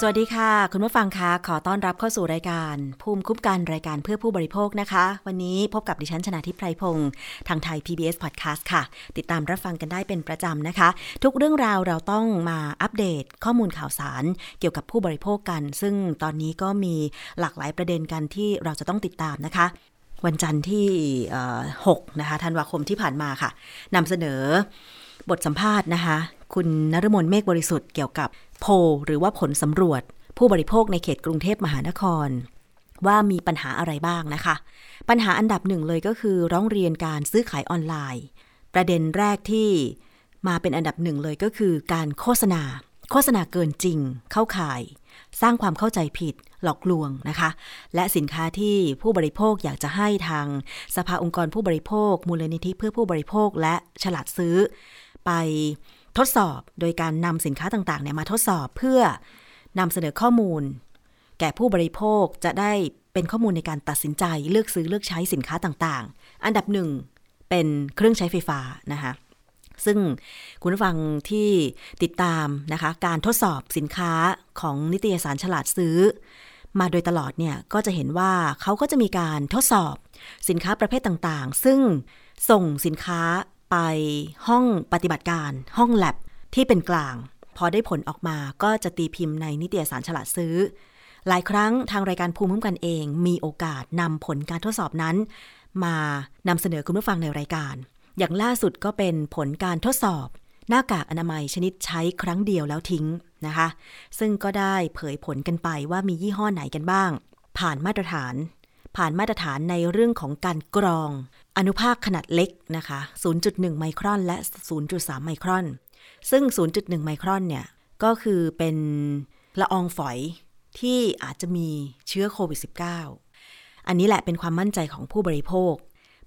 สวัสดีค่ะ คุณผู้ฟังคะขอต้อนรับเข้าสู่รายการ ภูมิคุ้มกันรายการเพื่อผู้บริโภคนะคะ วันนี้พบกับดิฉันชนะทิพไพรพงศ์ทางไทย PBS Podcast ค่ะ ติดตามรับฟังกันได้เป็นประจำนะคะ ทุกเรื่องราวเราต้องมาอัปเดตข้อมูลข่าวสาร เกี่ยวกับผู้บริโภคกัน ซึ่งตอนนี้ก็มีหลากหลายประเด็นกันที่เราจะต้องติดตามนะคะวันจันทร์ที่ 6 นะคะธันวาคมที่ผ่านมาค่ะนำเสนอบทสัมภาษณ์นะคะ คุณนฤมลเมฆบริสุทธิ์เกี่ยวกับโพลหรือว่าผลสำรวจ ผู้บริโภคในเขตกรุงเทพมหานคร ว่ามีปัญหาอะไรบ้างนะคะ ปัญหาอันดับหนึ่งเลยก็คือร้องเรียนการซื้อขายออนไลน์ ประเด็นแรกที่มาเป็นอันดับหนึ่งเลยก็คือการโฆษณา โฆษณาเกินจริง เข้าข่าย สร้างความเข้าใจผิดหลอกลวงนะคะ และสินค้าที่ผู้บริโภคอยากจะให้ทางสภาองค์กรผู้บริโภค มูลนิธิเพื่อผู้บริโภคและฉลาดซื้อ ไป ทดสอบโดยการนำสินค้าต่างๆเนี่ยมาทดสอบเพื่อนำเสนอข้อมูล แก่ผู้บริโภคจะได้เป็นข้อมูลในการตัดสินใจเลือกซื้อเลือกใช้สินค้าต่างๆ อันดับหนึ่งเป็นเครื่องใช้ไฟฟ้านะคะซึ่งคุณผู้ฟังที่ติดตามนะคะ การทดสอบสินค้าของนิตยสารฉลาดซื้อ มาโดยตลอดเนี่ยก็จะเห็นว่าเขาก็จะมีการทดสอบสินค้าประเภทต่างๆ ซึ่งส่งสินค้า ไปห้องปฏิบัติการ ห้องแลบที่เป็นกลาง พอได้ผลออกมาก็จะตีพิมพ์ในนิตยสารฉลาดซื้อ หลายครั้งทางรายการภูมิคุ้มกันเอง มีโอกาสนำผลการทดสอบนั้น มานำเสนอคุณผู้ฟังในรายการ อย่างล่าสุดก็เป็นผลการทดสอบ หน้ากากอนามัยชนิดใช้ครั้งเดียวแล้วทิ้งนะคะ ซึ่งก็ได้เผยผลกันไปว่ามียี่ห้อไหนกันบ้าง ผ่านมาตรฐานผ่านมาตรฐานในเรื่องของการกรอง อนุภาคขนาดเล็กนะคะ 0.1 ไมครอนและ 0.3 ไมครอน ซึ่ง 0.1 ไมครอนเนี่ย ก็คือเป็นละอองฝอยที่อาจจะมีเชื้อโควิด -19 อันนี้แหละเป็นความมั่นใจของผู้บริโภค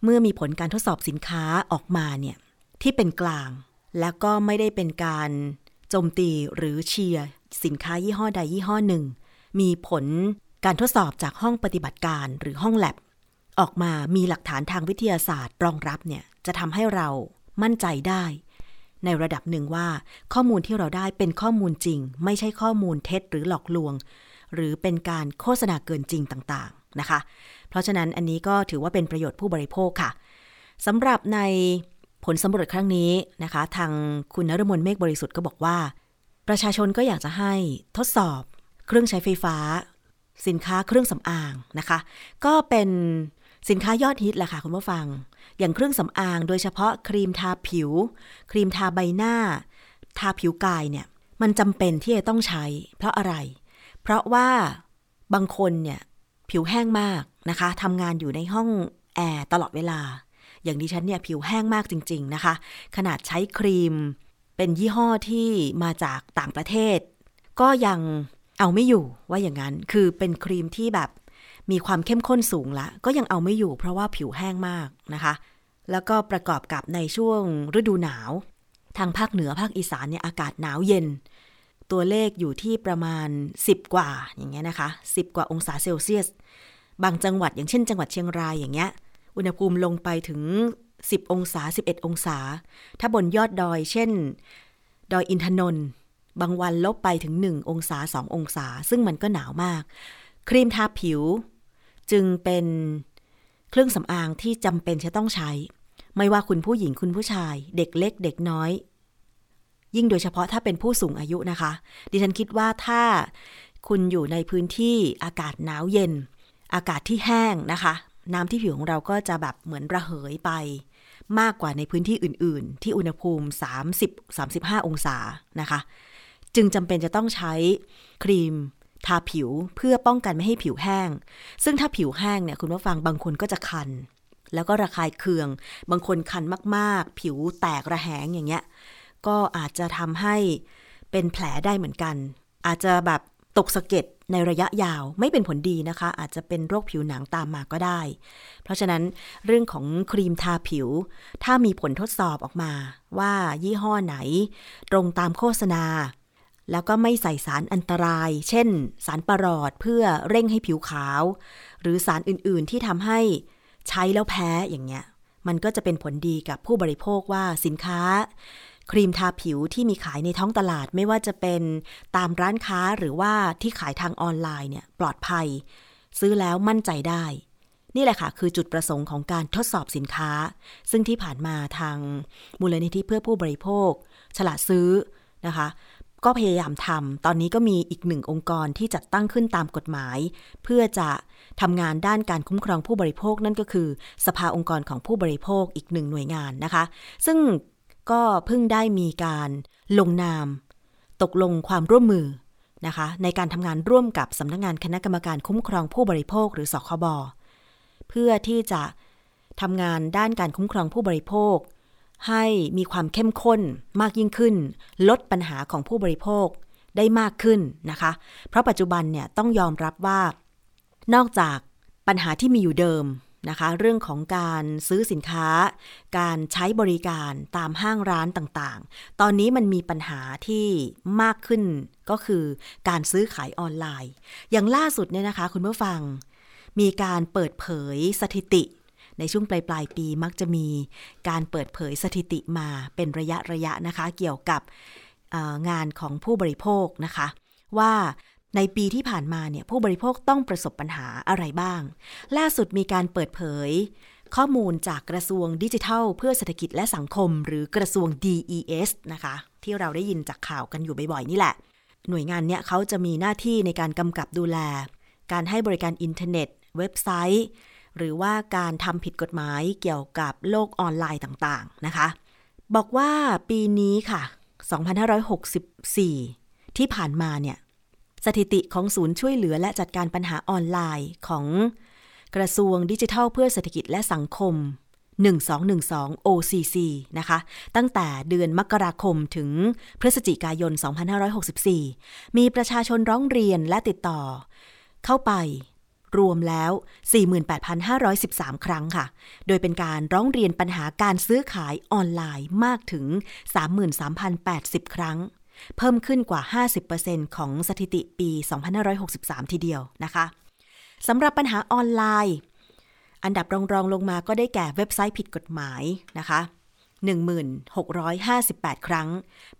เมื่อมีผลการทดสอบสินค้าออกมาเนี่ย ที่เป็นกลาง แล้วก็ไม่ได้เป็นการโจมตีหรือเชียร์สินค้ายี่ห้อใดยี่ห้อหนึ่ง มีผลการทดสอบจากห้องปฏิบัติการหรือห้องแลบ ออกมามีหลักฐานทางวิทยาศาสตร์รองรับเนี่ยจะทำให้เรามั่นใจได้ ในระดับหนึ่งว่า ข้อมูลที่เราได้เป็นข้อมูลจริง ไม่ใช่ข้อมูลเท็จหรือหลอกลวง หรือเป็นการโฆษณาเกินจริงต่างๆนะคะ เพราะฉะนั้นอันนี้ก็ถือว่าเป็นประโยชน์ผู้บริโภคค่ะสำหรับในผลสำรวจครั้งนี้นะคะ ทางคุณนรมนเมฆบริสุทธิ์ก็บอกว่า ประชาชนก็อยากจะให้ทดสอบ เครื่องใช้ไฟฟ้า สินค้าเครื่องสำอางนะคะ ก็เป็น สินค้ายอดฮิตแหละค่ะคุณผู้ฟัง อย่างเครื่องสำอางโดยเฉพาะครีมทาผิว ครีมทาใบหน้า ทาผิวกายเนี่ย มันจำเป็นที่จะต้องใช้ เพราะอะไร เพราะว่าบางคนเนี่ยผิวแห้งมากนะคะทำงานอยู่ในห้องแอร์ตลอดเวลา อย่างดิฉันเนี่ยผิวแห้งมากจริง ๆนะคะ ขนาดใช้ครีม เป็นยี่ห้อที่มาจากต่างประเทศ ก็ยังเอาไม่อยู่ว่าอย่างนั้น คือเป็นครีมที่แบบ มีความเข้มข้นสูงละ ก็ยังเอาไม่อยู่เพราะว่าผิวแห้งมากนะคะ แล้วก็ประกอบกับในช่วงฤดูหนาว ทางภาคเหนือภาคอีสานเนี่ยอากาศหนาวเย็น ตัวเลขอยู่ที่ประมาณ 10 กว่าอย่างเงี้ยนะคะ 10 กว่าองศาเซลเซียส บางจังหวัดอย่างเช่น จังหวัดเชียงรายอย่างเงี้ย อุณหภูมิลงไปถึง 10 องศา 11 องศา ถ้าบนยอดดอย เช่น ดอยอินทนนท์บางวันลบไปถึง 1 องศา 2 องศา ซึ่งมันก็หนาวมาก ครีมทาผิว จึงเป็นเครื่องสำอางที่จำเป็นจะต้องใช้ ไม่ว่าคุณผู้หญิงคุณผู้ชาย เด็กเล็ก เด็กน้อย ยิ่งโดยเฉพาะถ้าเป็นผู้สูงอายุนะคะ ดิฉันคิดว่าถ้าคุณอยู่ในพื้นที่อากาศหนาวเย็น อากาศที่แห้งนะคะ น้ำที่ผิวของเราก็จะแบบเหมือนระเหยไป มากกว่าในพื้นที่อื่น ๆ ที่อุณหภูมิ 30-35 องศานะคะ จึงจำเป็นจะต้องใช้ครีม ทาผิวเพื่อป้องกันไม่ให้ผิวแห้ง ซึ่งถ้าผิวแห้งเนี่ยคุณผู้ฟังบางคนก็จะคัน แล้วก็ระคายเคือง บางคนคันมากๆ ผิวแตกระแหงอย่างเงี้ย ก็อาจจะทำให้เป็นแผลได้เหมือนกัน อาจจะแบบตกสะเก็ดในระยะยาวไม่เป็นผลดีนะคะ อาจจะเป็นโรคผิวหนังตามมาก็ได้ เพราะฉะนั้นเรื่องของครีมทาผิว ถ้ามีผลทดสอบออกมาว่ายี่ห้อไหน ตรงตามโฆษณา แล้วก็ไม่ใส่สารอันตราย เช่น สารประหลอดเพื่อเร่งให้ผิวขาว หรือสารอื่นๆที่ทำให้ใช้แล้วแพ้อย่างเงี้ย มันก็จะเป็นผลดีกับผู้บริโภคว่าสินค้า ครีมทาผิวที่มีขายในท้องตลาดไม่ว่าจะเป็นตามร้านค้าหรือว่าที่ขายทางออนไลน์เนี่ยปลอดภัย ซื้อแล้วมั่นใจได้ นี่แหละค่ะคือจุดประสงค์ของการทดสอบสินค้า ซึ่งที่ผ่านมาทางมูลนิธิเพื่อผู้บริโภค ฉลาดซื้อนะคะ ก็พยายามทำตอนนี้ก็มีอีกหนึ่งองค์กรที่จัดตั้งขึ้นตามกฎหมาย เพื่อจะทำงานด้านการคุ้มครองผู้บริโภคนั่นก็คือ สภาองค์กรของผู้บริโภคอีกหนึ่งหน่วยงานนะคะ ซึ่งก็เพิ่งได้มีการลงนาม ตกลงความร่วมมือนะคะ ในการทำงานร่วมกับสำนักงงานคณะกรรมการคุ้มครองผู้บริโภคหรือสคบเพื่อที่จะทำงานด้านการคุ้มครองผู้บริโภค ให้มีความเข้มข้นมากยิ่งขึ้น ลดปัญหาของผู้บริโภคได้มากขึ้นนะคะ เพราะปัจจุบันเนี่ยต้องยอมรับว่า นอกจากปัญหาที่มีอยู่เดิมนะคะ เรื่องของการซื้อสินค้า การใช้บริการตามห้างร้านต่างๆ ตอนนี้มันมีปัญหาที่มากขึ้นก็คือการซื้อขายออนไลน์ อย่างล่าสุดเนี่ยนะคะคุณผู้ฟัง มีการเปิดเผยสถิติ ในช่วงปลายปลายปีมักจะมีการเปิดเผยสถิติมาเป็นระยะระยะนะคะ เกี่ยวกับงานของผู้บริโภคนะคะ ว่าในปีที่ผ่านมาเนี่ยผู้บริโภคต้องประสบปัญหาอะไรบ้าง ล่าสุดมีการเปิดเผย ข้อมูลจากกระทรวงดิจิทัล เพื่อเศรษฐกิจและสังคม หรือกระทรวง DES นะคะ ที่เราได้ยินจากข่าวกันอยู่บ่อยๆ นี่แหละ หน่วยงานเนี้ยเขาจะมีหน้าที่ในการกำกับดูแล การให้บริการอินเทอร์เน็ต เว็บไซต์ หรือว่าการทำผิดกฎหมายเกี่ยวกับโลกออนไลน์ต่างๆนะคะ บอกว่าปีนี้ค่ะ 2564 ที่ผ่านมาเนี่ย สถิติของศูนย์ช่วยเหลือและจัดการปัญหาออนไลน์ของกระทรวงดิจิทัลเพื่อเศรษฐกิจและสังคม 1212 OCC นะคะ ตั้งแต่เดือนมกราคมถึงพฤศจิกายน 2564 มีประชาชนร้องเรียนและติดต่อ เข้าไป รวมแล้ว 48,513 ครั้งค่ะ โดยเป็นการร้องเรียนปัญหาการซื้อขายออนไลน์มากถึง 33,080 ครั้ง เพิ่มขึ้นกว่า 50%ของสถิติปี 2563 ทีเดียวนะคะสำหรับปัญหาออนไลน์ อันดับรองรองลงมาก็ได้แก่เว็บไซต์ผิดกฎหมายนะคะ 1658 ครั้ง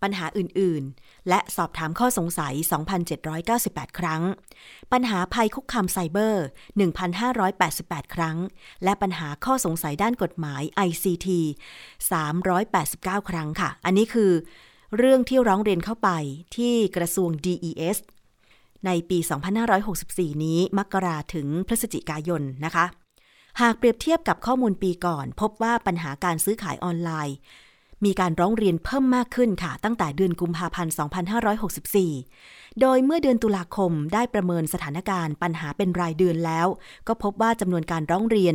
ปัญหาอื่นๆ และสอบถามข้อสงสัย 2,798 ครั้ง ปัญหาภัยคุกคามไซเบอร์ 1,588 ครั้ง และปัญหาข้อสงสัยด้านกฎหมาย ICT 389 ครั้งค่ะ อันนี้คือเรื่องที่ร้องเรียนเข้าไปที่กระทรวง DES ในปี 2564 นี้ มกราถึงพฤศจิกายนนะคะ หากเปรียบเทียบกับข้อมูลปีก่อน พบว่าปัญหาการซื้อขายออนไลน์ มีการร้องเรียนเพิ่มมากขึ้นค่ะ ตั้งแต่เดือนกุมภาพันธ์ 2564 โดยเมื่อเดือนตุลาคมได้ประเมินสถานการณ์ปัญหาเป็นรายเดือนแล้ว ก็พบว่าจำนวนการร้องเรียน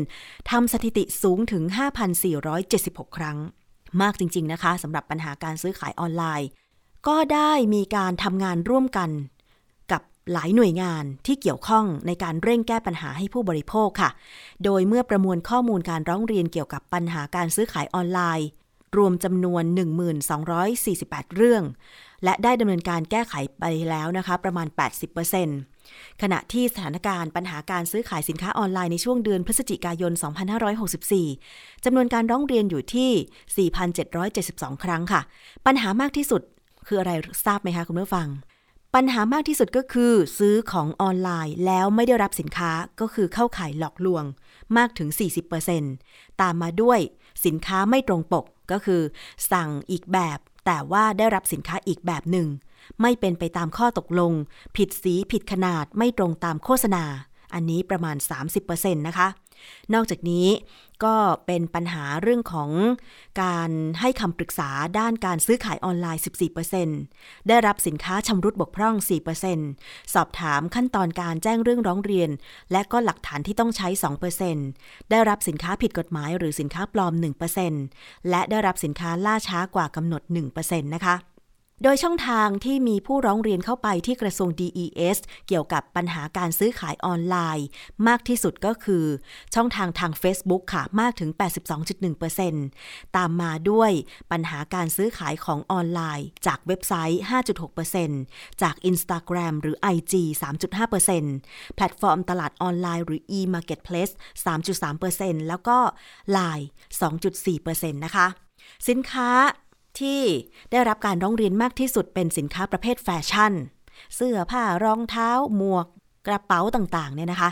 ทำสถิติสูงถึง 5,476 ครั้ง มากจริง ๆ นะคะสำหรับปัญหาการซื้อขายออนไลน์ ก็ได้มีการทำงานร่วมกัน หลายหน่วยงานที่เกี่ยวข้องในการเร่งแก้ปัญหาให้ผู้บริโภคค่ะ โดยเมื่อประมวลข้อมูลการร้องเรียนเกี่ยวกับปัญหาการซื้อขายออนไลน์ รวมจำนวน 1248 เรื่อง และได้ดำเนินการแก้ไขไปแล้วนะคะประมาณ 80%ขณะที่สถานการณ์ปัญหาการซื้อขายสินค้าออนไลน์ในช่วงเดือนพฤศจิกายน 2564จำนวนการร้องเรียนอยู่ที่ 4,772 ครั้งค่ะ ปัญหามากที่สุดคืออะไรทราบไหมคะคุณผู้ฟัง ปัญหามากที่สุดก็คือ ซื้อของออนไลน์แล้วไม่ได้รับสินค้าก็คือเข้าข่ายหลอกลวงมากถึง 40%ตามมาด้วยสินค้าไม่ตรงปกก็คือ สั่งอีกแบบ แต่ว่าได้รับสินค้าอีกแบบหนึ่ง ไม่เป็นไปตามข้อตกลง ผิดสีผิดขนาดไม่ตรงตามโฆษณา อันนี้ประมาณ 30%นะคะ นอกจากนี้ก็เป็นปัญหาเรื่องของการให้คำปรึกษาด้านการซื้อขายออนไลน์ 14%ได้รับสินค้าชำรุดบกพร่อง 4%สอบถามขั้นตอนการแจ้งเรื่องร้องเรียน และก็หลักฐานที่ต้องใช้ 2%ได้รับสินค้าผิดกฎหมายหรือสินค้าปลอม 1%และได้รับสินค้าล่าช้ากว่ากำหนด 1%นะคะ โดยช่องทางที่มีผู้ร้องเรียนเข้าไปที่กระทรวง DES เกี่ยวกับปัญหาการซื้อขายออนไลน์ มากที่สุดก็คือ ช่องทางทาง Facebook ค่ะมากถึง 82.1%ตามมาด้วยปัญหาการซื้อขายของออนไลน์ จากเว็บไซต์ 5.6%จาก Instagram หรือ IG 3.5%แพลตฟอร์มตลาดออนไลน์หรือ e-marketplace 3.3%แล้วก็ Line 2.4%นะคะ สินค้า ที่ได้รับการร้องเรียนมากที่สุดเป็นสินค้าประเภทแฟชั่น เสื้อผ้ารองเท้า หมวก กระเป๋าต่างๆเนี่ยนะคะ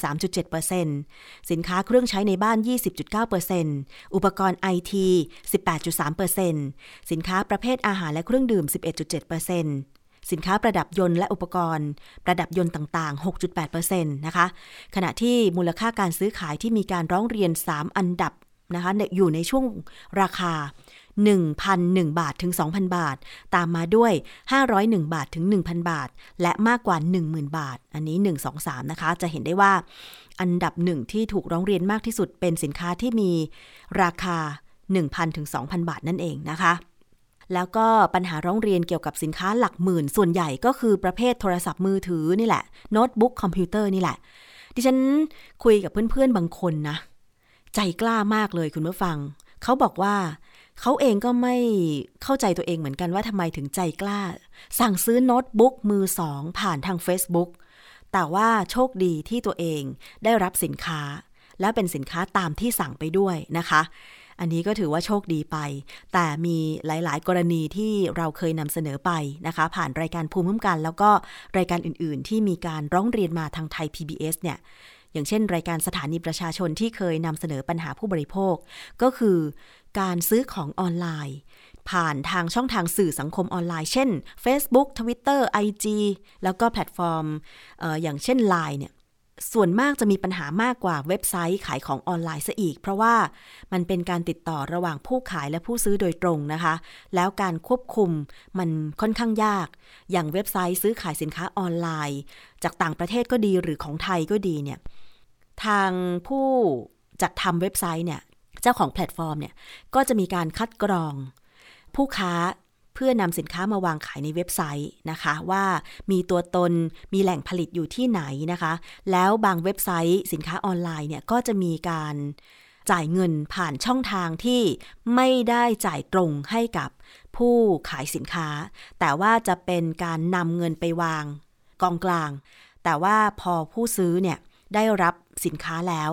23.7%สินค้าเครื่องใช้ในบ้าน 20.9%อุปกรณ์ไอที18.3%สินค้าประเภทอาหารและเครื่องดื่ม 11.7%สินค้าประดับยนต์และอุปกรณ์ ประดับยนต์ต่าง ๆ 6.8%นะคะ ขณะที่มูลค่าการซื้อขายที่มีการร้องเรียน 3 อันดับนะคะอยู่ในช่วงราคา 1,001 บาทถึง 2,000 บาท ตามมาด้วย 501 บาทถึง 1,000 บาท และมากกว่า 10,000 บาท อันนี้ 1 2 3 นะคะ จะเห็นได้ว่า อันดับหนึ่งที่ถูกร้องเรียนมากที่สุดเป็นสินค้าที่มีราคา 1,000ถึง2,000 บาทนั่นเองนะคะแล้วก็ปัญหาร้องเรียนเกี่ยวกับสินค้าหลักหมื่น ส่วนใหญ่ก็คือประเภทโทรศัพท์มือถือนี่แหละ โน้ตบุ๊กคอมพิวเตอร์นี่แหละ ดิฉันคุยกับเพื่อนๆบางคนนะ ใจกล้ามากเลยคุณผู้ฟัง เขาบอกว่า เขาเองก็ไม่เข้าใจตัวเองเหมือนกันว่าทำไมถึงใจกล้า สั่งซื้อโน้ตบุ๊กมือสองผ่านทาง Facebook แต่ว่าโชคดีที่ตัวเองได้รับสินค้า และเป็นสินค้าตามที่สั่งไปด้วยนะคะ อันนี้ก็ถือว่าโชคดีไป แต่มีหลายๆ กรณีที่เราเคยนำเสนอไปนะคะ ผ่านรายการภูมิคุ้มกัน แล้วก็รายการอื่น ๆ ที่มีการร้องเรียนมาทางไทย PBS เนี่ยอย่างเช่น รายการสถานีประชาชนที่เคยนำเสนอปัญหาผู้บริโภค ก็คือ การซื้อของออนไลน์ ผ่านทางช่องทางสื่อสังคมออนไลน์ เช่น Facebook Twitter IG แล้วก็แพลตฟอร์มอย่างเช่น Line เนี่ยส่วนมากจะมีปัญหามากกว่าเว็บไซต์ขายของออนไลน์ซะอีก เพราะว่ามันเป็นการติดต่อระหว่างผู้ขายและผู้ซื้อโดยตรงนะคะ แล้วการควบคุมมันค่อนข้างยาก อย่างเว็บไซต์ซื้อขายสินค้าออนไลน์ จากต่างประเทศก็ดีหรือของไทยก็ดีเนี่ยทางผู้จัดทำเว็บไซต์เนี่ย เจ้าของแพลตฟอร์มเนี่ยก็จะมีการคัดกรอง ผู้ค้าเพื่อนำสินค้ามาวางขายในเว็บไซต์นะคะ ว่ามีตัวตนมีแหล่งผลิตอยู่ที่ไหนนะคะ แล้วบางเว็บไซต์สินค้าออนไลน์เนี่ยก็จะมีการจ่ายเงินผ่านช่องทางที่ไม่ได้จ่ายตรงให้กับผู้ขายสินค้า แต่ว่าจะเป็นการนำเงินไปวางกองกลาง แต่ว่าพอผู้ซื้อเนี่ยได้รับสินค้าแล้ว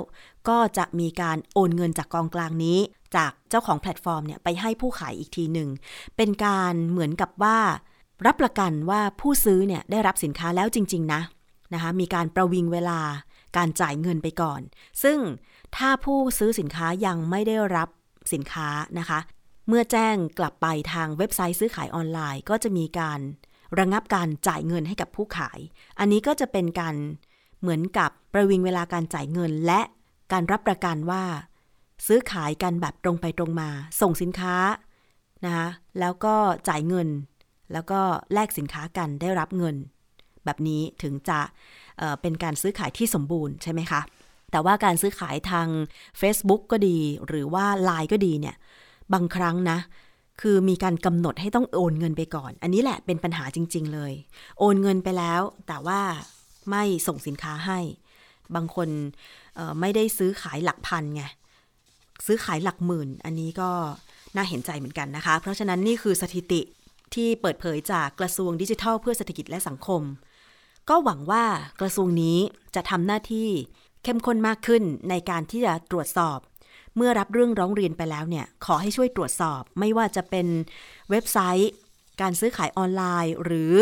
ก็จะมีการโอนเงินจากกองกลางนี้ จากเจ้าของแพลตฟอร์มเนี่ยไปให้ผู้ขายอีกทีหนึ่ง เป็นการเหมือนกับว่า รับประกันว่าผู้ซื้อเนี่ยได้รับสินค้าแล้วจริง ๆ นะนะคะมีการประวิงเวลาการจ่ายเงินไปก่อน ซึ่งถ้าผู้ซื้อสินค้ายังไม่ได้รับสินค้านะคะ เมื่อแจ้งกลับไปทางเว็บไซต์ซื้อขายออนไลน์ ก็จะมีการระงับการจ่ายเงินให้กับผู้ขาย อันนี้ก็จะเป็นการเหมือนกับประวิงเวลาการจ่ายเงินและ การรับประกันว่า ซื้อขายกันแบบตรงไปตรงมา ส่งสินค้านะคะแล้วก็จ่ายเงิน แล้วก็แลกสินค้ากันได้รับเงิน แบบนี้ถึงจะเเป็นการซื้อขายที่สมบูรณ์ใช่ไหมคะ แต่ว่าการซื้อขายทาง Facebook ก็ดี หรือว่า Line ก็ดีเนี่ย บางครั้งนะคือมีการกำหนดให้ต้องโอนเงินไปก่อน อันนี้แหละเป็นปัญหาจริง ๆ เลย โอนเงินไปแล้ว แต่ว่าไม่ส่งสินค้าให้ บางคน ไม่ได้ซื้อขายหลักพันไง ซื้อขายหลักหมื่น อันนี้ก็น่าเห็นใจเหมือนกันนะคะ เพราะฉะนั้นนี่คือสถิติที่เปิดเผยจากกระทรวงดิจิทัล เพื่อเศรษฐกิจและสังคม ก็หวังว่ากระทรวงนี้จะทำหน้าที่เข้มข้นมากขึ้นในการที่จะตรวจสอบ เมื่อรับเรื่องร้องเรียนไปแล้วเนี่ย ขอให้ช่วยตรวจสอบ ไม่ว่าจะเป็นเว็บไซต์ การซื้อขายออนไลน์ หรือ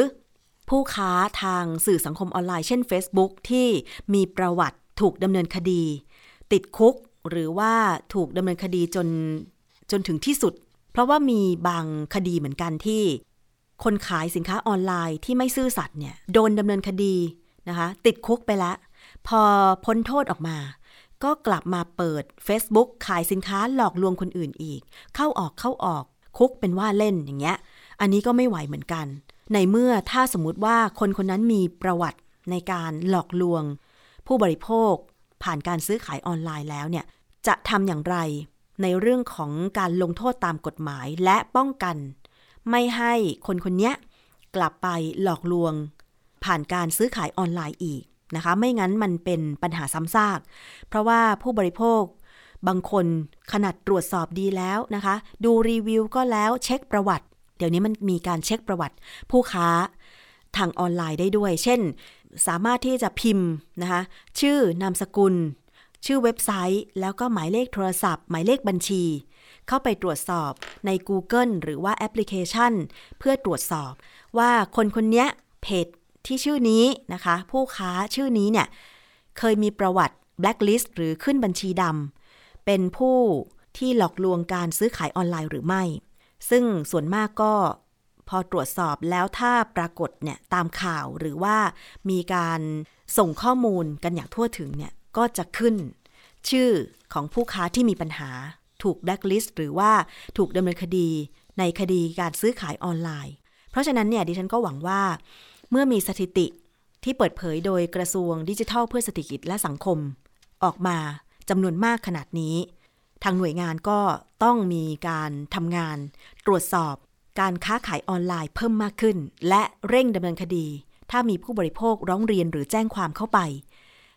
ผู้ค้าทางสื่อสังคมออนไลน์เช่น Facebook ที่มีประวัติ ถูกดำเนินคดี ติดคุกหรือว่าถูกดำเนินคดีจนจนถึงที่สุด เพราะว่ามีบางคดีเหมือนกันที่ คนขายสินค้าออนไลน์ที่ไม่ซื่อสัตย์เนี่ยโดนดำเนินคดีนะคะติดคุกไปแล้ว พอพ้นโทษออกมา ก็กลับมาเปิด Facebook ขายสินค้าหลอกลวงคนอื่นอีก เข้าออกเข้าออกคุกเป็นว่าเล่นอย่างเงี้ย อันนี้ก็ไม่ไหวเหมือนกัน ในเมื่อถ้าสมมติว่าคนคนนั้นมีประวัติในการหลอกลวง ผู้บริโภคผ่านการซื้อขายออนไลน์แล้วเนี่ยจะทำอย่างไรในเรื่องของการลงโทษตามกฎหมายและป้องกัน ไม่ให้คนคนนี้กลับไปหลอกลวง ผ่านการซื้อขายออนไลน์อีกนะคะ ไม่งั้นมันเป็นปัญหาซ้ำซาก เพราะว่าผู้บริโภค บางคนขนาดตรวจสอบดีแล้วนะคะ ดูรีวิวก็แล้วเช็คประวัติ เดี๋ยวนี้มันมีการเช็คประวัติ ผู้ค้า ทางออนไลน์ได้ด้วย เช่น สามารถที่จะพิมพ์นะคะชื่อนามสกุล ชื่อเว็บไซต์ แล้วก็หมายเลขโทรศัพท์ หมายเลขบัญชี เข้าไปตรวจสอบใน Google หรือว่าแอปพลิเคชัน เพื่อตรวจสอบว่าคนคนนี้เพจที่ชื่อนี้นะคะ ผู้ค้าชื่อนี้เนี่ย เคยมีประวัติ blacklist หรือขึ้นบัญชีดำเป็นผู้ที่หลอกลวงการซื้อขายออนไลน์หรือไม่ ซึ่งส่วนมากก็ พอตรวจสอบแล้วถ้าปรากฏเนี่ยตามข่าวหรือว่ามีการส่งข้อมูลกันอย่างทั่วถึงเนี่ยก็จะขึ้น ชื่อของผู้ค้าที่มีปัญหา ถูกแบล็คลิสต์หรือว่าถูกดำเนินคดี ในคดีการซื้อขายออนไลน์ เพราะฉะนั้นเนี่ยดิฉันก็หวังว่า เมื่อมีสถิติที่เปิดเผยโดยกระทรวงดิจิทัลเพื่อเศรษฐกิจและสังคม ออกมาจำนวนมากขนาดนี้ ทางหน่วยงานก็ต้องมีการทำงาน ตรวจสอบ การค้าขายออนไลน์เพิ่มมากขึ้น และเร่งดำเนินคดี ถ้ามีผู้บริโภคร้องเรียนหรือแจ้งความเข้าไป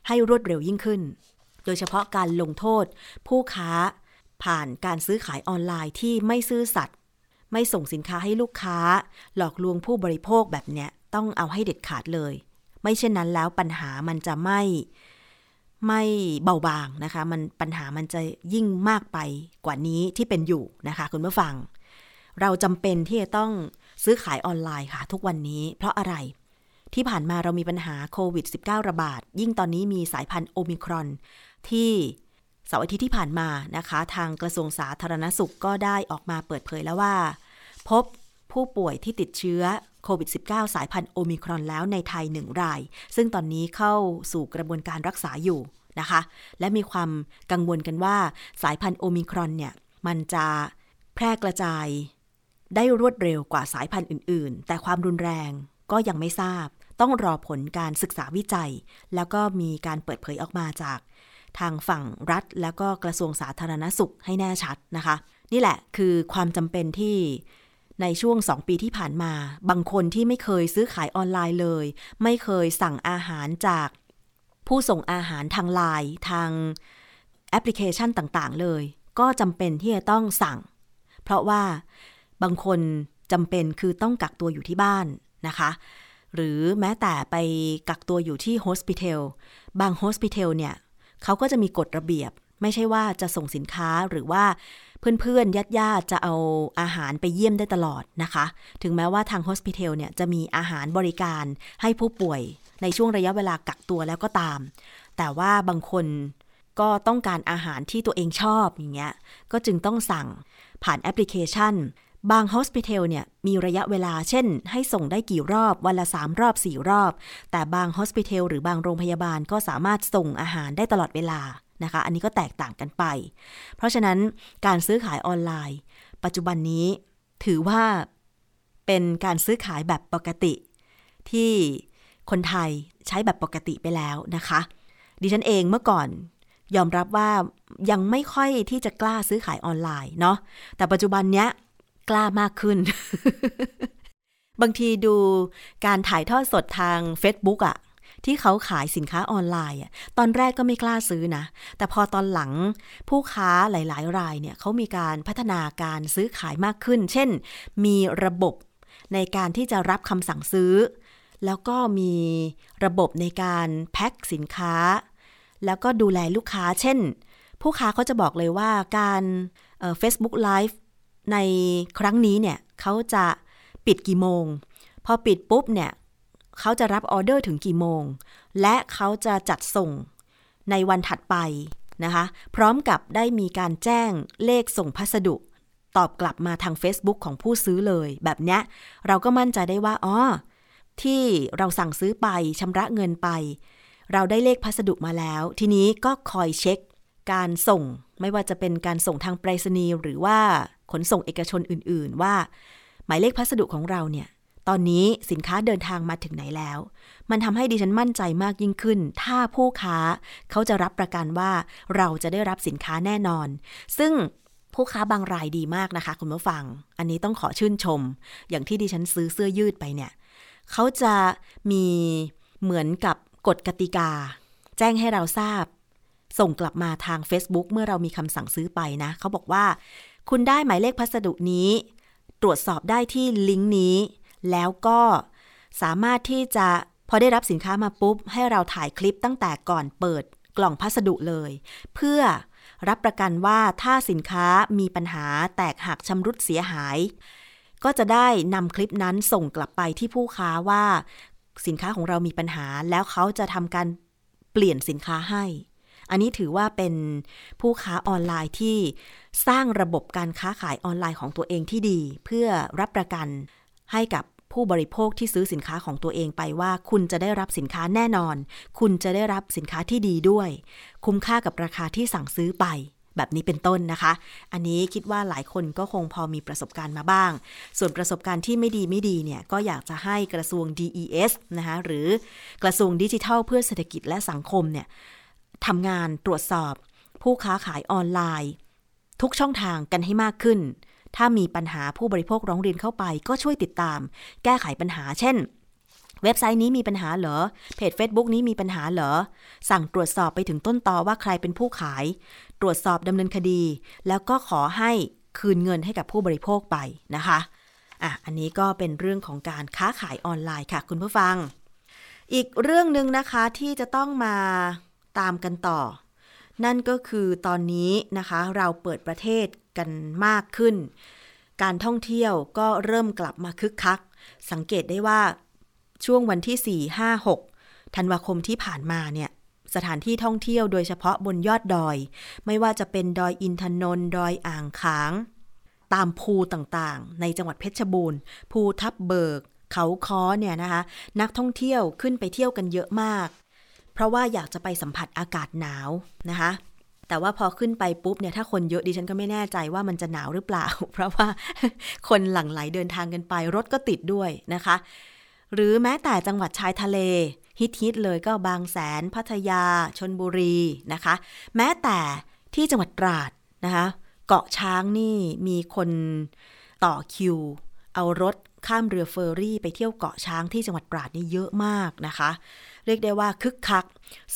ให้รวดเร็วยิ่งขึ้น โดยเฉพาะการลงโทษ ผู้ค้าผ่านการซื้อขายออนไลน์ที่ไม่ซื่อสัตย์ไม่ส่งสินค้าให้ลูกค้า หลอกลวงผู้บริโภคแบบเนี้ยต้องเอาให้เด็ดขาดเลย ไม่เช่นนั้นแล้วปัญหามันจะไม่ไม่เบาบางนะคะ มันปัญหามันจะยิ่งมากไปกว่านี้ที่เป็นอยู่นะคะ คุณผู้ฟัง เราจำเป็นที่จะต้องซื้อขายออนไลน์ค่ะ ทุกวันนี้ เพราะอะไร ที่ผ่านมาเรามีปัญหาโควิด -19 ระบาด ยิ่งตอนนี้มีสายพันธุ์โอมิครอน ที่เสาร์อาทิตย์ที่ผ่านมานะคะ ทางกระทรวงสาธารณสุขก็ได้ออกมาเปิดเผยแล้วว่า พบผู้ป่วยที่ติดเชื้อโควิด -19 สายพันธุ์โอมิครอนแล้วในไทยหนึ่งราย ซึ่งตอนนี้เข้าสู่กระบวนการรักษาอยู่นะคะ และมีความกังวลกันว่าสายพันธุ์โอมิครอนเนี่ย มันจะแพร่กระจาย ได้รวดเร็วกว่าสายพันธุ์อื่น ๆ แต่ความรุนแรงก็ยังไม่ทราบ ต้องรอผลการศึกษาวิจัย แล้วก็มีการเปิดเผยออกมาจาก ทางฝั่งรัฐ แล้วก็กระทรวงสาธารณสุขให้แน่ชัดนะคะ นี่แหละคือความจำเป็นที่ในช่วง 2 ปีที่ผ่านมา บางคนที่ไม่เคยซื้อขายออนไลน์เลย ไม่เคยสั่งอาหารจากผู้ส่งอาหารทางไลน์ทางแอปพลิเคชันต่างๆ เลย ก็จำเป็นที่จะต้องสั่ง เพราะว่า บางคนจำเป็นคือต้องกักตัวอยู่ที่บ้านนะคะ หรือแม้แต่ไปกักตัวอยู่ที่ฮอสพิเทลบางฮอสพิเทลเนี่ยเขาก็จะมีกฎระเบียบ ไม่ใช่ว่าจะส่งสินค้าหรือว่าเพื่อนๆญาติๆจะเอาอาหารไปเยี่ยมได้ตลอดนะคะ ถึงแม้ว่าทาง hospitel เนี่ยจะมีอาหารบริการให้ผู้ป่วย ในช่วงระยะเวลากักตัวแล้วก็ตาม แต่ว่าบางคนก็ต้องการอาหารที่ตัวเองชอบอย่างเงี้ย ก็จึงต้องสั่งผ่านแอปพลิเคชัน บาง hospitel เนี่ยมีระยะเวลาเช่น ให้ส่งได้กี่รอบ วันละ 3 รอบ 4 รอบ แต่บางโฮสพิทลหรือบางโรงพยาบาลก็สามารถส่งอาหารได้ตลอดเวลานะคะ อันนี้ก็แตกต่างกันไป เพราะฉะนั้นการซื้อขายออนไลน์ ปัจจุบันนี้ถือว่าเป็นการซื้อขายแบบปกติ ที่คนไทยใช้แบบปกติไปแล้วนะคะ ดิฉันเองเมื่อก่อนยอมรับว่ายังไม่ค่อยที่จะกล้าซื้อขายออนไลน์เนาะแต่ปัจจุบันเนี้ย กล้ามากขึ้น บางทีดูการถ่ายทอดสดทาง Facebook อะที่เขาขายสินค้าออนไลน์อะตอนแรกก็ไม่กล้าซื้อนะ แต่พอตอนหลังผู้ค้าหลาย ๆ รายเนี่ยเขามีการพัฒนาการซื้อขายมากขึ้น เช่น มีระบบในการที่จะรับคำสั่งซื้อ แล้วก็มีระบบในการแพ็คสินค้า แล้วก็ดูแลลูกค้า เช่น ผู้ค้าเขาจะบอกเลยว่าการFacebook Live ในครั้งนี้เนี่ยเขาจะปิดกี่โมง พอปิดปุ๊บเนี่ยเขาจะรับออเดอร์ถึงกี่โมง และเขาจะจัดส่งในวันถัดไปนะคะ พร้อมกับได้มีการแจ้งเลขส่งพัสดุ ตอบกลับมาทาง Facebook ของผู้ซื้อเลย แบบเนี้ยเราก็มั่นใจได้ว่าอ๋อที่เราสั่งซื้อไปชำระเงินไป เราได้เลขพัสดุมาแล้ว ทีนี้ก็คอยเช็ค การส่ง ไม่ว่าจะเป็นการส่งทางไปรษณีย์หรือว่าขนส่งเอกชนอื่น ๆ ว่า หมายเลขพัสดุของเราเนี่ย ตอนนี้สินค้าเดินทางมาถึงไหนแล้ว มันทำให้ดิฉันมั่นใจมากยิ่งขึ้น ถ้าผู้ค้าเขาจะรับประกันว่าเราจะได้รับสินค้าแน่นอน ซึ่งผู้ค้าบางรายดีมากนะคะ คุณผู้ฟัง อันนี้ต้องขอชื่นชม อย่างที่ดิฉันซื้อเสื้อยืดไปเนี่ย เขาจะมีเหมือนกับกฎกติกา แจ้งให้เราทราบ ส่งกลับมาทาง Facebook เมื่อเรามีคำสั่งซื้อไปนะ เขาบอกว่า คุณได้หมายเลขพัสดุนี้ ตรวจสอบได้ที่ลิงก์นี้ แล้วก็สามารถที่จะพอได้รับสินค้ามาปุ๊บ ให้เราถ่ายคลิปตั้งแต่ก่อนเปิดกล่องพัสดุเลย เพื่อรับประกันว่าถ้าสินค้ามีปัญหาแตกหักชำรุดเสียหาย ก็จะได้นำคลิปนั้นส่งกลับไปที่ผู้ค้าว่า สินค้าของเรามีปัญหาแล้วเขาจะทำการเปลี่ยนสินค้าให้ อันนี้ถือว่าเป็นผู้ค้าออนไลน์ที่สร้างระบบการค้าขายออนไลน์ของตัวเองที่ดี เพื่อรับประกันให้กับผู้บริโภคที่ซื้อสินค้าของตัวเองไปว่า คุณจะได้รับสินค้าแน่นอน คุณจะได้รับสินค้าที่ดีด้วย คุ้มค่ากับราคาที่สั่งซื้อไปแบบนี้เป็นต้นนะคะ อันนี้คิดว่าหลายคนก็คงพอมีประสบการณ์มาบ้าง ส่วนประสบการณ์ที่ไม่ดีไม่ดีเนี่ย ก็อยากจะให้กระทรวง DES นะคะหรือกระทรวงดิจิทัลเพื่อเศรษฐกิจและสังคมเนี่ย ทำงานตรวจสอบ ผู้ค้าขายออนไลน์ ทุกช่องทางกันให้มากขึ้น ถ้ามีปัญหาผู้บริโภคร้องเรียนเข้าไป ก็ช่วยติดตาม แก้ไขปัญหา เช่น เว็บไซต์นี้มีปัญหาเหรอ เพจ Facebook นี้มีปัญหาเหรอ สั่งตรวจสอบไปถึงต้นตอว่าใครเป็นผู้ขาย ตรวจสอบดำเนินคดี แล้วก็ขอให้คืนเงินให้กับผู้บริโภคไปนะคะอะอันนี้ก็เป็นเรื่องของการค้าขายออนไลน์ค่ะ คุณผู้ฟัง อีกเรื่องหนึ่งนะคะที่จะต้องมา ตามกันต่อ นั่นก็คือตอนนี้นะคะเราเปิดประเทศกันมากขึ้น การท่องเที่ยวก็เริ่มกลับมาคึกคัก สังเกตได้ว่าช่วงวันที่ 4 5 6 ธันวาคมที่ผ่านมาเนี่ยสถานที่ท่องเที่ยวโดยเฉพาะบนยอดดอย ไม่ว่าจะเป็นดอยอินทนนท์ดอยอ่างค้าง ตามภูต่างๆ ในจังหวัดเพชรบูรณ์ ภูทับเบิก เขาค้อเนี่ยนะคะ นักท่องเที่ยวขึ้นไปเที่ยวกันเยอะมาก เพราะว่าอยากจะไปสัมผัสอากาศหนาวนะคะ แต่ว่าพอขึ้นไปปุ๊บเนี่ยถ้าคนเยอะดิฉันก็ไม่แน่ใจว่ามันจะหนาวหรือเปล่า เพราะว่าคนหลั่งไหลเดินทางกันไป รถก็ติดด้วยนะคะ หรือแม้แต่จังหวัดชายทะเลฮิตฮิตเลยก็บางแสน พัทยา ชนบุรีนะคะ แม้แต่ที่จังหวัดตราดนะคะ เกาะช้างนี่มีคนต่อคิว เอารถ ข้ามเรือเฟอร์รี่ไปเที่ยวเกาะช้างที่จังหวัดตราดนี่เยอะมากนะคะ เรียกได้ว่าคึกคัก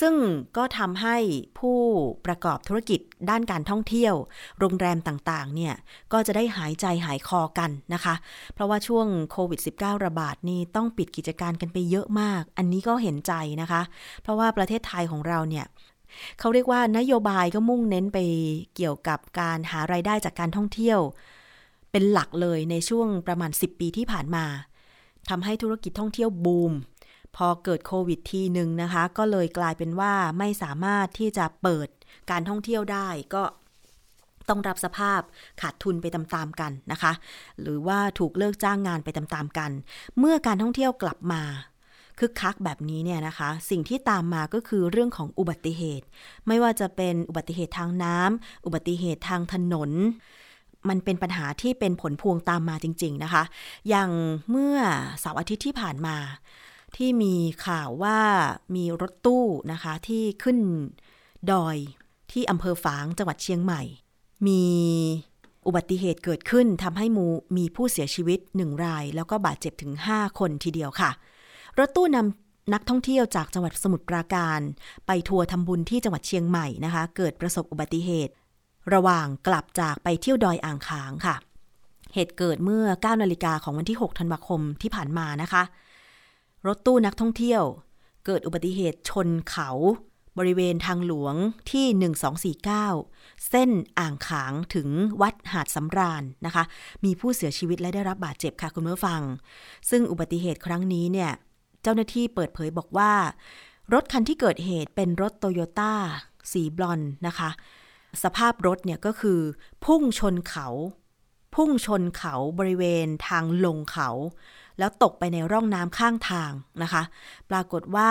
ซึ่งก็ทำให้ผู้ประกอบธุรกิจด้านการท่องเที่ยว โรงแรมต่างๆ เนี่ย ก็จะได้หายใจหายคอกันนะคะ เพราะว่าช่วงโควิด -19 ระบาดนี่ต้องปิดกิจการกันไปเยอะมาก อันนี้ก็เห็นใจนะคะ เพราะว่าประเทศไทยของเราเนี่ยเขาเรียกว่านโยบายก็มุ่งเน้นไปเกี่ยวกับการหารายได้จากการท่องเที่ยว เป็นหลักเลยในช่วงประมาณ 10 ปีที่ผ่านมาทำให้ธุรกิจท่องเที่ยวบูม พอเกิดโควิดทีหนึ่งนะคะ ก็เลยกลายเป็นว่าไม่สามารถที่จะเปิดการท่องเที่ยวได้ก็ต้องรับสภาพขาดทุนไปตามๆกันนะคะ หรือว่าถูกเลิกจ้างงานไปตามๆกัน เมื่อการท่องเที่ยวกลับมาคึกคักแบบนี้เนี่ยนะคะ สิ่งที่ตามมาก็คือเรื่องของอุบัติเหตุ ไม่ว่าจะเป็นอุบัติเหตุทางน้ำอุบัติเหตุทางถนน มันเป็นปัญหาที่เป็นผลพวงตามมาจริง ๆ นะคะ อย่างเมื่อเสาร์อาทิตย์ที่ผ่านมา ที่มีข่าวว่ามีรถตู้นะคะที่ขึ้นดอยที่อำเภอฝางจังหวัดเชียงใหม่ มีอุบัติเหตุเกิดขึ้นทำให้มูมีผู้เสียชีวิตหนึ่งราย แล้วก็บาดเจ็บถึง 5 คนทีเดียวค่ะ รถตู้นำนักท่องเที่ยวจากจังหวัดสมุทรปราการ ไปทัวร์ทำบุญที่จังหวัดเชียงใหม่นะคะ เกิดประสบอุบัติเหตุ ระหว่างกลับจากไปเที่ยวดอยอ่างขางค่ะ เหตุเกิดเมื่อ 9 นาฬิกาของวันที่ 6 ธันวาคมที่ผ่านมานะคะ รถตู้นักท่องเที่ยว เกิดอุบัติเหตุชนเขาบริเวณทางหลวงที่ 1249 เส้นอ่างขางถึงวัดหาดสำราญนะคะ มีผู้เสียชีวิตและได้รับบาดเจ็บค่ะคุณผู้ฟัง ซึ่งอุบัติเหตุครั้งนี้เนี่ย เจ้าหน้าที่เปิดเผยบอกว่า รถคันที่เกิดเหตุเป็นรถโตโยต้าสีบลอนนะคะ สภาพรถเนี่ยก็คือ พุ่งชนเขา พุ่งชนเขาบริเวณทางลงเขา แล้วตกไปในร่องน้ำข้างทางนะคะ ปรากฏว่า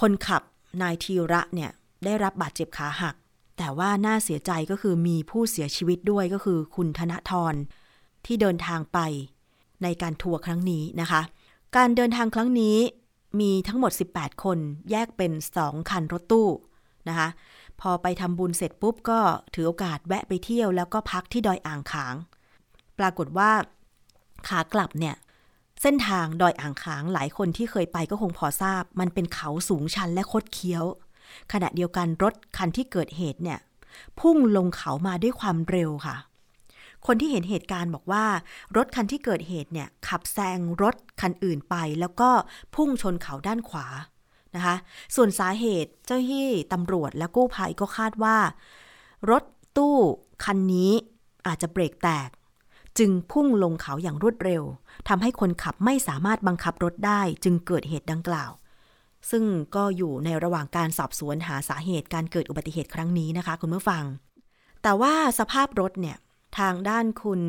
คนขับนายทีระเนี่ยได้รับบาดเจ็บขาหัก แต่ว่าน่าเสียใจก็คือมีผู้เสียชีวิตด้วยก็คือคุณธนทรที่เดินทางไปในการทัวร์ครั้งนี้นะคะ การเดินทางครั้งนี้มีทั้งหมด 18 คนแยกเป็น 2 คันรถตู้นะคะ พอไปทำบุญเสร็จปุ๊บก็ถือโอกาสแวะไปเที่ยวแล้วก็พักที่ดอยอ่างขาง ปรากฏว่า ขากลับเนี่ย เส้นทางดอยอ่างขางหลายคนที่เคยไปก็คงพอทราบ มันเป็นเขาสูงชันและคดเคี้ยว ขณะเดียวกันรถคันที่เกิดเหตุเนี่ย พุ่งลงเขามาด้วยความเร็วค่ะ คนที่เห็นเหตุการณ์บอกว่า รถคันที่เกิดเหตุเนี่ยขับแซงรถคันอื่นไป แล้วก็พุ่งชนเขาด้านขวา นะคะ ส่วนสาเหตุเจ้าหน้าที่ตำรวจและกู้ภัยก็คาดว่า รถตู้คันนี้อาจจะเบรกแตก จึงพุ่งลงเขาอย่างรวดเร็วทำให้คนขับไม่สามารถบังคับรถได้จึงเกิดเหตุดังกล่าว ซึ่งก็อยู่ในระหว่างการสอบสวนหาสาเหตุการเกิดอุบัติเหตุครั้งนี้นะคะ คุณผู้ฟัง แต่ว่าสภาพรถเนี่ยทางด้านคุณ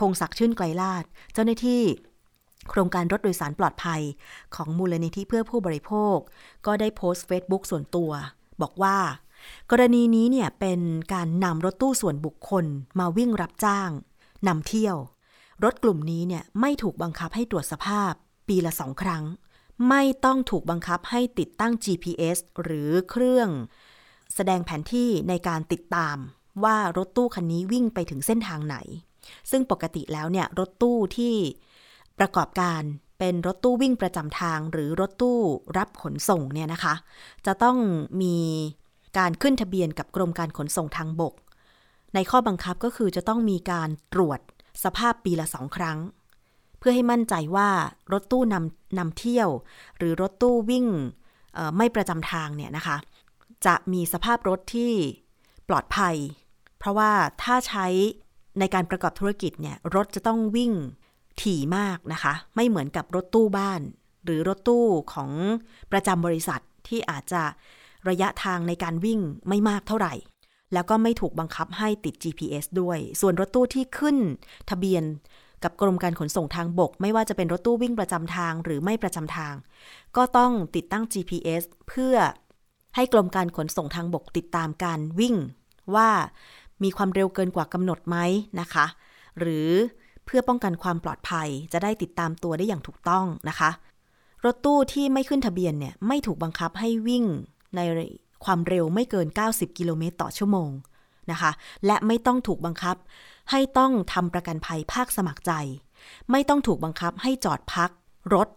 คงศักดิ์ชื่นไกลลาด เจ้าหน้าที่ โครงการรถโดยสารปลอดภัยของมูลนิธิเพื่อผู้บริโภค ก็ได้โพสต์ Facebook ส่วนตัว บอกว่า กรณีนี้เนี่ยเป็นการนำรถตู้ส่วนบุคคลมาวิ่งรับจ้างนำเที่ยว รถกลุ่มนี้เนี่ยไม่ถูกบังคับให้ตรวจสภาพ ปีละสองครั้ง ไม่ต้องถูกบังคับให้ติดตั้ง GPS หรือเครื่อง แสดงแผนที่ในการติดตามว่ารถตู้คันนี้วิ่งไปถึงเส้นทางไหน ซึ่งปกติแล้วเนี่ยรถตู้ที่ ประกอบการเป็นรถตู้วิ่งประจำทางหรือรถตู้รับขนส่งเนี่ยนะคะ จะต้องมีการขึ้นทะเบียนกับกรมการขนส่งทางบก ในข้อบังคับก็คือจะต้องมีการตรวจสภาพปีละสองครั้ง เพื่อให้มั่นใจว่ารถตู้นำนำเที่ยว หรือรถตู้วิ่งไม่ประจำทางเนี่ยนะคะ จะมีสภาพรถที่ปลอดภัย เพราะว่าถ้าใช้ในการประกอบธุรกิจเนี่ยรถจะต้องวิ่ง ถี่มากนะคะ ไม่เหมือนกับรถตู้บ้าน หรือรถตู้ของประจำบริษัทที่อาจจะระยะทางในการวิ่งไม่มากเท่าไหร่ แล้วก็ไม่ถูกบังคับให้ติด GPS ด้วย ส่วนรถตู้ที่ขึ้นทะเบียนกับกรมการขนส่งทางบก ไม่ว่าจะเป็นรถตู้วิ่งประจำทางหรือไม่ประจำทาง ก็ต้องติดตั้ง GPS เพื่อให้กรมการขนส่งทางบกติดตามการวิ่ง ว่ามีความเร็วเกินกว่ากำหนดไหมนะคะ หรือ พื่อป้องกันความปลอดภัยจะได้ติดตามตัวได้อย่างถูกต้องนะคะ รถตู้ที่ไม่ขึ้นทะเบียนเนี่ยไม่ถูกบังคับให้วิ่งในความเร็วไม่เกิน 90 กิโลเมตรต่อชั่วโมงนะคะ และไม่ต้องถูกบังคับ ให้ต้องทำประกันภัยภาคสมัครใจ ไม่ต้องถูกบังคับให้จอดพักรถ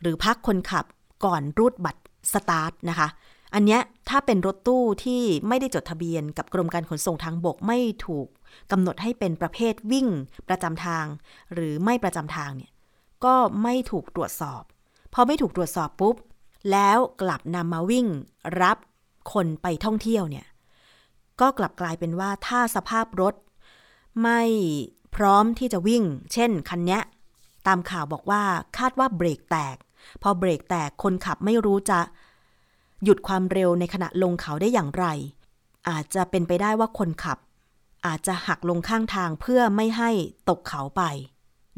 หรือพักคนขับก่อนรูดบัตรสตาร์ทนะคะอันเนี้ยถ้าเป็นรถตู้ที่ไม่ได้จดทะเบียนกับกรมการขนส่งทางบกไม่ถูก กำหนดให้เป็นประเภทวิ่งประจำทาง หรือไม่ประจำทางเนี่ยก็ไม่ถูกตรวจสอบ พอไม่ถูกตรวจสอบปุ๊บ แล้วกลับนำมาวิ่งรับคนไปท่องเที่ยวเนี่ยก็กลับกลายเป็นว่าถ้าสภาพรถ ไม่พร้อมที่จะวิ่ง เช่นคันนี้ตามข่าวบอกว่าคาดว่าเบรกแตก พอเบรกแตกคนขับไม่รู้จะ หยุดความเร็วในขณะลงเขาได้อย่างไร อาจจะเป็นไปได้ว่าคนขับ อาจจะหักลงข้างทางเพื่อไม่ให้ตกเขาไป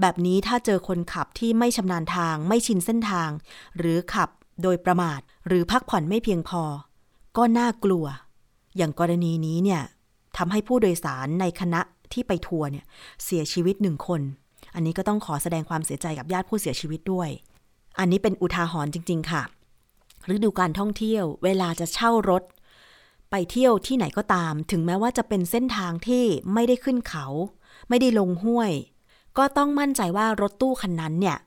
แบบนี้ถ้าเจอคนขับที่ไม่ชำนาญทางไม่ชินเส้นทาง หรือขับโดยประมาท หรือพักผ่อนไม่เพียงพอ ก็น่ากลัว อย่างกรณีนี้เนี่ยทำให้ผู้โดยสารในคณะที่ไปทัวร์เนี่ยเสียชีวิตหนึ่งคน อันนี้ก็ต้องขอแสดงความเสียใจกับญาติผู้เสียชีวิตด้วย อันนี้เป็นอุทาหรณ์จริง ๆ ค่ะฤดูการท่องเที่ยว เวลาจะเช่ารถ ไปเที่ยวที่ไหนก็ตาม ถึงแม้ว่าจะเป็นเส้นทางที่ไม่ได้ขึ้นเขา ไม่ได้ลงห้วย ก็ต้องมั่นใจว่ารถตู้คันนั้นเนี่ย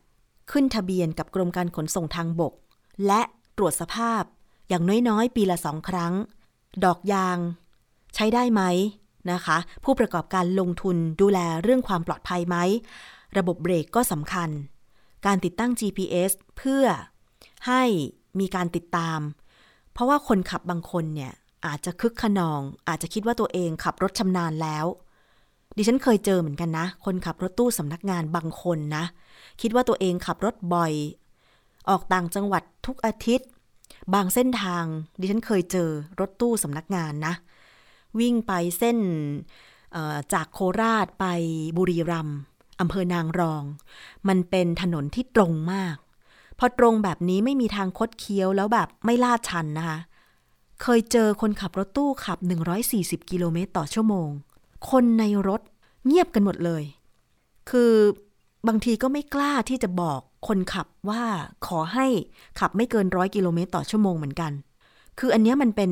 ขึ้นทะเบียนกับกรมการขนส่งทางบก และตรวจสภาพ อย่างน้อยๆ ปีละสองครั้ง ดอกยาง ใช้ได้ไหมนะคะ ผู้ประกอบการลงทุนดูแลเรื่องความปลอดภัยไหม ระบบเบรกก็สำคัญ การติดตั้ง GPS เพื่อให้มีการติดตาม เพราะว่าคนขับบางคนเนี่ย อาจจะคึกขนอง อาจจะคิดว่าตัวเองขับรถชำนาญแล้ว ดิฉันเคยเจอเหมือนกันนะ คนขับรถตู้สำนักงานบางคนนะ คิดว่าตัวเองขับรถบ่อย ออกต่างจังหวัดทุกอาทิตย์ บางเส้นทาง ดิฉันเคยเจอรถตู้สำนักงานนะ วิ่งไปเส้นจากโคราชไปบุรีรัมย์อำเภอนางรอง มันเป็นถนนที่ตรงมาก พอตรงแบบนี้ไม่มีทางคดเคี้ยวแล้วแบบไม่ลาดชันนะคะ เคยเจอคนขับรถตู้ขับ 140 กิโลเมตรต่อชั่วโมง คนในรถเงียบกันหมดเลย คือบางทีก็ไม่กล้าที่จะบอกคนขับว่าขอให้ขับไม่เกินร้อยกิโลเมตรต่อชั่วโมงเหมือนกัน คืออันนี้มันเป็น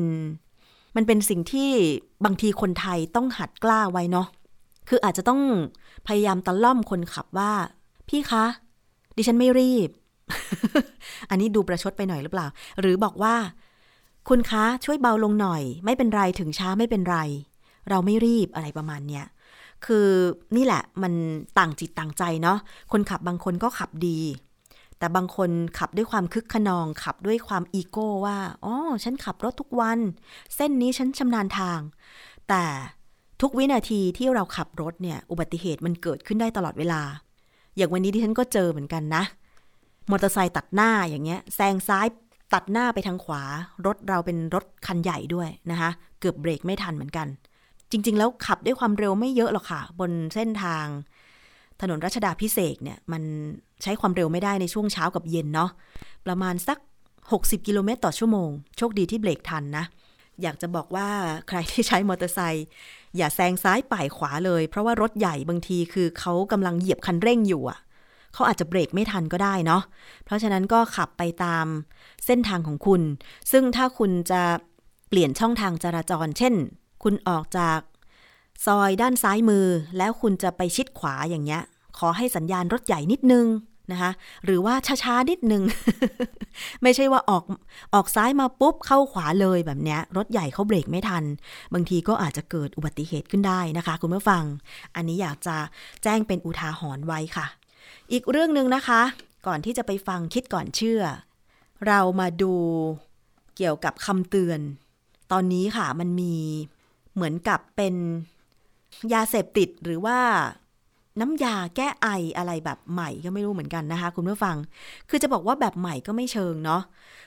มันเป็นสิ่งที่บางทีคนไทยต้องหัดกล้าไว้เนาะ คืออาจจะต้องพยายามตะล่อมคนขับว่า พี่คะ ดิฉันไม่รีบ อันนี้ดูประชดไปหน่อยหรือเปล่า หรือบอกว่า คุณคะช่วยเบาลงหน่อย ไม่เป็นไรถึงช้าไม่เป็นไร เราไม่รีบอะไรประมาณเนี้ยคือนี่แหละมันต่างจิตต่างใจเนาะคนขับบางคนก็ขับดี แต่บางคนขับด้วยความคึกขนอง ขับด้วยความอีโก้ว่าอ๋อฉันขับรถทุกวัน เส้นนี้ฉันชำนาญทาง แต่ทุกวินาทีที่เราขับรถเนี่ยอุบัติเหตุมันเกิดขึ้นได้ตลอดเวลา อย่างวันนี้ที่ฉันก็เจอเหมือนกันนะมอเตอร์ไซค์ตัดหน้าอย่างเงี้ยแซงซ้าย ตัดหน้าไปทางขวา รถเราเป็นรถคันใหญ่ด้วยนะคะ เกือบเบรกไม่ทันเหมือนกัน จริง ๆ แล้วขับด้วยความเร็วไม่เยอะหรอกค่ะ บนเส้นทาง ถนนรัชดาพิเศษเนี่ย มันใช้ความเร็วไม่ได้ในช่วงเช้ากับเย็นเนาะ ประมาณสัก 60 กิโลเมตรต่อชั่วโมง โชคดีที่เบรกทันนะ อยากจะบอกว่าใครที่ใช้มอเตอร์ไซค์อย่าแซงซ้ายป่ายขวาเลย เพราะว่ารถใหญ่บางทีคือเขากำลังเหยียบคันเร่งอยู่อะ เขาอาจจะเบรกไม่ทันก็ได้เนาะเพราะฉะนั้นก็ขับไปตามเส้นทางของคุณ ซึ่งถ้าคุณจะเปลี่ยนช่องทางจราจร เช่น คุณออกจากซอยด้านซ้ายมือ แล้วคุณจะไปชิดขวาอย่างเงี้ย ขอให้สัญญาณรถใหญ่นิดนึงนะคะหรือว่าช้าๆนิดนึง ไม่ใช่ว่าออกออกซ้ายมาปุ๊บเข้าขวาเลยแบบเนี้ย รถใหญ่เขาเบรกไม่ทัน บางทีก็อาจจะเกิดอุบัติเหตุขึ้นได้นะคะ คุณผู้ฟัง อันนี้อยากจะแจ้งเป็นอุทาหรณ์ไว้ค่ะ อีกเรื่องหนึ่งนะคะ ก่อนที่จะไปฟังคิดก่อนเชื่อ เรามาดูเกี่ยวกับคำเตือน ตอนนี้ค่ะมันมีเหมือนกับเป็นยาเสพติดหรือว่าน้ำยาแก้ไออะไรแบบใหม่ก็ไม่รู้เหมือนกันนะคะ คุณผู้ฟัง คือจะบอกว่าแบบใหม่ก็ไม่เชิงเนาะ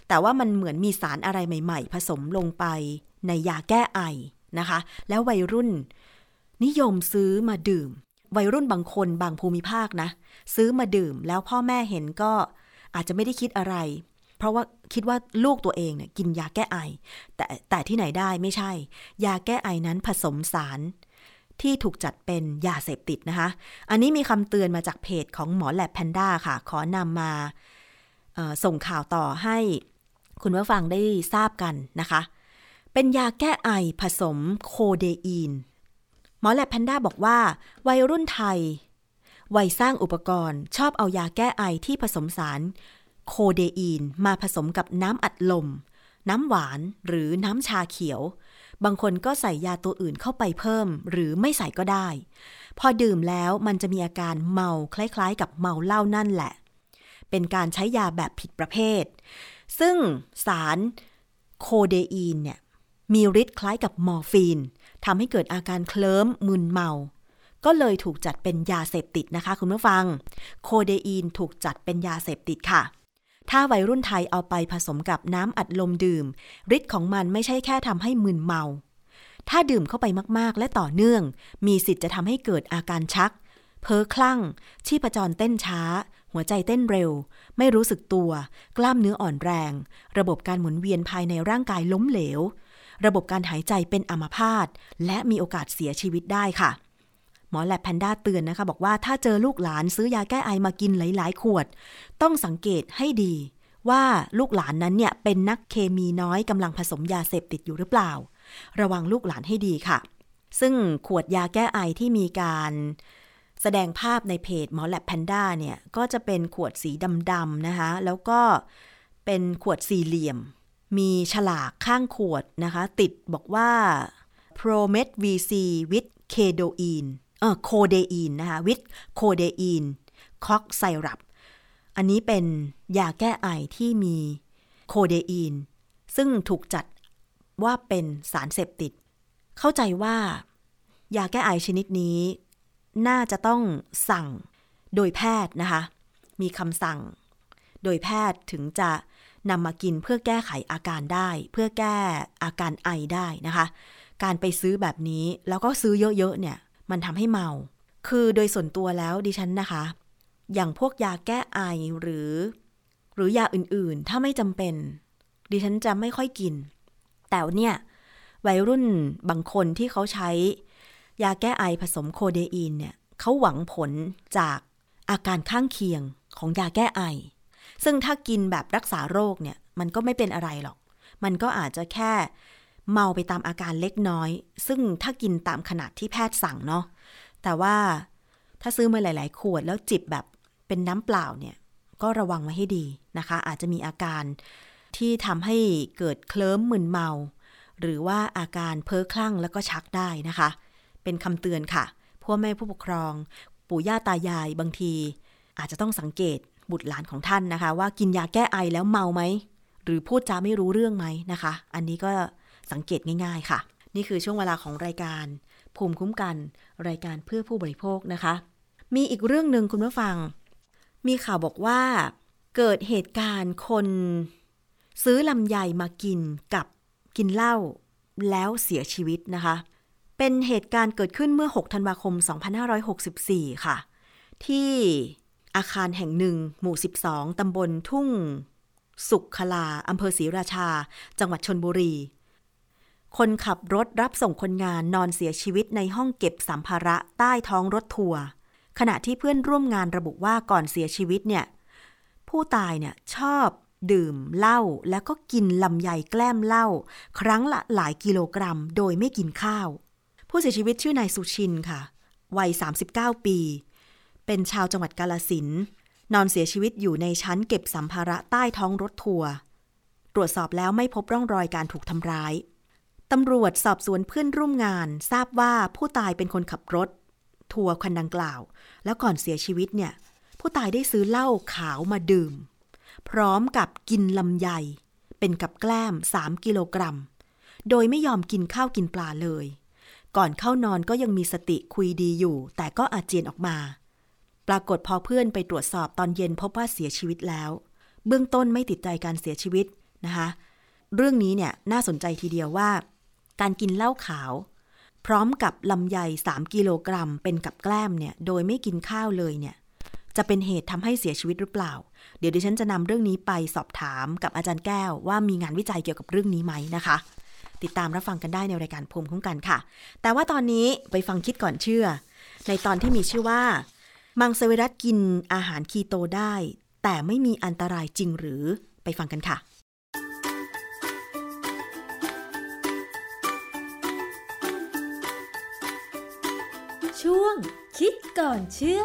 แต่ว่ามันเหมือนมีสารอะไรใหม่ ๆ ผสมลงไปในยาแก้ไอนะคะ แล้ววัยรุ่น นิยมซื้อมาดื่ม วัยรุ่นบางคนบางภูมิภาคนะ ซื้อมาดื่มแล้วพ่อแม่เห็นก็อาจจะไม่ได้คิดอะไร เพราะว่าคิดว่าลูกตัวเองเนี่ยกินยาแก้ไอ แต่แต่ที่ไหนได้ไม่ใช่ ยาแก้ไอนั้นผสมสาร ที่ถูกจัดเป็นยาเสพติดนะคะ อันนี้มีคำเตือนมาจากเพจของหมอแลบแพนด้าค่ะ ขอนำมาส่งข่าวต่อให้คุณผู้ฟังได้ทราบกันนะคะ เป็นยาแก้ไอผสมโคเดอีน หมอแลบแพนด้าบอกว่า วัยรุ่นไทย วัยสร้างอุปกรณ์ ชอบเอายาแก้ไอที่ผสมสาร โคเดอีนมาผสมกับน้ำอัดลม น้ำหวานหรือน้ำชาเขียว บางคนก็ใส่ยาตัวอื่นเข้าไปเพิ่ม หรือไม่ใส่ก็ได้ พอดื่มแล้วมันจะมีอาการเมาคล้ายๆ กับเมาเหล้านั่นแหละ เป็นการใช้ยาแบบผิดประเภท ซึ่งสารโคเดอีนเนี่ยมีฤทธิ์คล้ายกับมอร์ฟีน ทำให้เกิดอาการเคลิ้มมึนเมา ก็เลยถูกจัดเป็นยาเสพติดนะคะ คุณผู้ฟัง โคเดอีนถูกจัดเป็นยาเสพติดค่ะ ถ้าวัยรุ่นไทยเอาไปผสมกับน้ำอัดลมดื่มฤทธิ์ของมันไม่ใช่แค่ทำให้มึนเมา ถ้าดื่มเข้าไปมากๆ และต่อเนื่อง มีสิทธิ์จะทำให้เกิดอาการชัก เพ้อคลั่ง ชีพจรเต้นช้าหัวใจเต้นเร็ว ไม่รู้สึกตัว กล้ามเนื้ออ่อนแรง ระบบการหมุนเวียนภายในร่างกายล้มเหลว ระบบการหายใจเป็นอัมพาตและมีโอกาสเสียชีวิตได้ค่ะ หมอแลบแพนด้าเตือนนะคะ บอกว่าถ้าเจอลูกหลานซื้อยาแก้ไอมากินหลาย ๆ ขวด ต้องสังเกตให้ดี ว่าลูกหลานนั้นเนี่ยเป็นนักเคมีน้อยกำลังผสมยาเสพติดอยู่หรือเปล่า ระวังลูกหลานให้ดีค่ะ ซึ่งขวดยาแก้ไอที่มีการแสดงภาพในเพจหมอแลบแพนด้าเนี่ย ก็จะเป็นขวดสีดำๆนะคะ แล้วก็เป็นขวดสี่เหลี่ยม มีฉลากข้างขวดนะคะ ติดบอกว่า Promet VC with Codeine เออ Codeine นะคะ with Codeine Cox Syrup อันนี้เป็นยาแก้ไอที่มีโคเดอีน ซึ่งถูกจัดว่าเป็นสารเสพติด เข้าใจว่ายาแก้ไอชนิดนี้ น่าจะต้องสั่งโดยแพทย์นะคะ มีคำสั่ง โดยแพทย์ถึงจะ นำมากินเพื่อแก้ไขอาการได้ เพื่อแก้อาการไอได้นะคะ การไปซื้อแบบนี้แล้วก็ซื้อเยอะๆเนี่ย มันทำให้เมา คือโดยส่วนตัวแล้วดิฉันนะคะ อย่างพวกยาแก้ไอหรือ หรือยาอื่นๆ ถ้าไม่จำเป็น ดิฉันจะไม่ค่อยกิน แต่เนี่ย วัยรุ่นบางคนที่เขาใช้ ยาแก้ไอผสมโคเดอีนเนี่ยเขาหวังผลจากอาการข้างเคียงของยาแก้ไอ ซึ่งถ้ากินแบบรักษาโรคเนี่ย มันก็ไม่เป็นอะไรหรอก มันก็อาจจะแค่เมาไปตามอาการเล็กน้อย ซึ่งถ้ากินตามขนาดที่แพทย์สั่งเนาะ แต่ว่าถ้าซื้อมาหลาย ๆ ขวดแล้วจิบแบบเป็นน้ำเปล่าเนี่ย ก็ระวังไว้ให้ดีนะคะ อาจจะมีอาการที่ทำให้เกิดเคลิ้มมึนเมา หรือว่าอาการเพ้อคลั่งแล้วก็ชักได้นะคะ เป็นคำเตือนค่ะพ่อแม่ผู้ปกครอง ปู่ย่าตายายบางที อาจจะต้องสังเกต บุตรหลานของท่านนะคะ ว่ากินยาแก้ไอแล้วเมาไหม หรือพูดจาไม่รู้เรื่องไหมนะคะ อันนี้ก็สังเกตง่าย ๆค่ะ นี่คือช่วงเวลาของรายการ ภูมิคุ้มกัน รายการเพื่อผู้บริโภคนะคะ มีอีกเรื่องหนึ่งคุณผู้ฟัง มีข่าวบอกว่าเกิดเหตุการณ์คน ซื้อลำไยมากินกับกินเหล้าแล้วเสียชีวิตนะคะ เป็นเหตุการณ์เกิดขึ้นเมื่อ 6 ธันวาคม 2564 ค่ะ ที่ อาคารแห่งหนึ่ง หมู่ 12 ตำบลทุ่ง สุขคลา อำเภอศรีราชา จังหวัดชนบุรี คนขับรถรับส่งคนงานนอนเสียชีวิตในห้องเก็บสัมภาระใต้ท้องรถทัวร์ ขณะที่เพื่อนร่วมงานระบุว่าก่อนเสียชีวิตเนี่ย ผู้ตายเนี่ยชอบดื่มเหล้าแล้วก็กินลำไยแกล้มเหล้าครั้งละหลายกิโลกรัม โดยไม่กินข้าว ผู้เสียชีวิตชื่อนายสุชินค่ะ วัย 39 ปี เป็นชาวจังหวัดกาลสินนอนเสียชีวิตอยู่ในชั้นเก็บสัมภาระใต้ท้องรถทัวร์ตรวจสอบแล้วไม่พบร่องรอยการถูกทำร้ายตำรวจสอบสวนเพื่อนร่วมงาน ทราบว่าผู้ตายเป็นคนขับรถ ทัวร์คันดังกล่าว แล้วก่อนเสียชีวิตเนี่ย ผู้ตายได้ซื้อเหล้าขาวมาดื่ม พร้อมกับกินลำไย เป็นกับแกล้ม 3 กิโลกรัม โดยไม่ยอมกินข้าวกินปลาเลย ก่อนเข้านอนก็ยังมีสติคุยดีอยู่ แต่ก็อาเจียนออกมา ปรากฏพอเพื่อนไปตรวจสอบตอนเย็นพบว่าเสียชีวิตแล้ว เบื้องต้นไม่ติดใจการเสียชีวิตนะคะ เรื่องนี้เนี่ยน่าสนใจทีเดียวว่า การกินเหล้าขาว พร้อมกับลำไย 3 กิโลกรัม เป็นกับแกล้มเนี่ยโดยไม่กินข้าวเลยเนี่ยจะเป็นเหตุทำให้เสียชีวิตหรือเปล่า เดี๋ยวดิฉันจะนำเรื่องนี้ไปสอบถามกับอาจารย์แก้วว่ามีงานวิจัยเกี่ยวกับเรื่องนี้ไหมนะคะ ติดตามรับฟังกันได้ในรายการภูมิคุ้มกันค่ะ แต่ว่าตอนนี้ไปฟังคิดก่อนเชื่อ ในตอนที่มีชื่อว่า มังสวิรัตกินอาหารคีโตได้ แต่ไม่มีอันตรายจริงหรือไปฟังกันค่ะ ช่วงคิดก่อนเชื่อ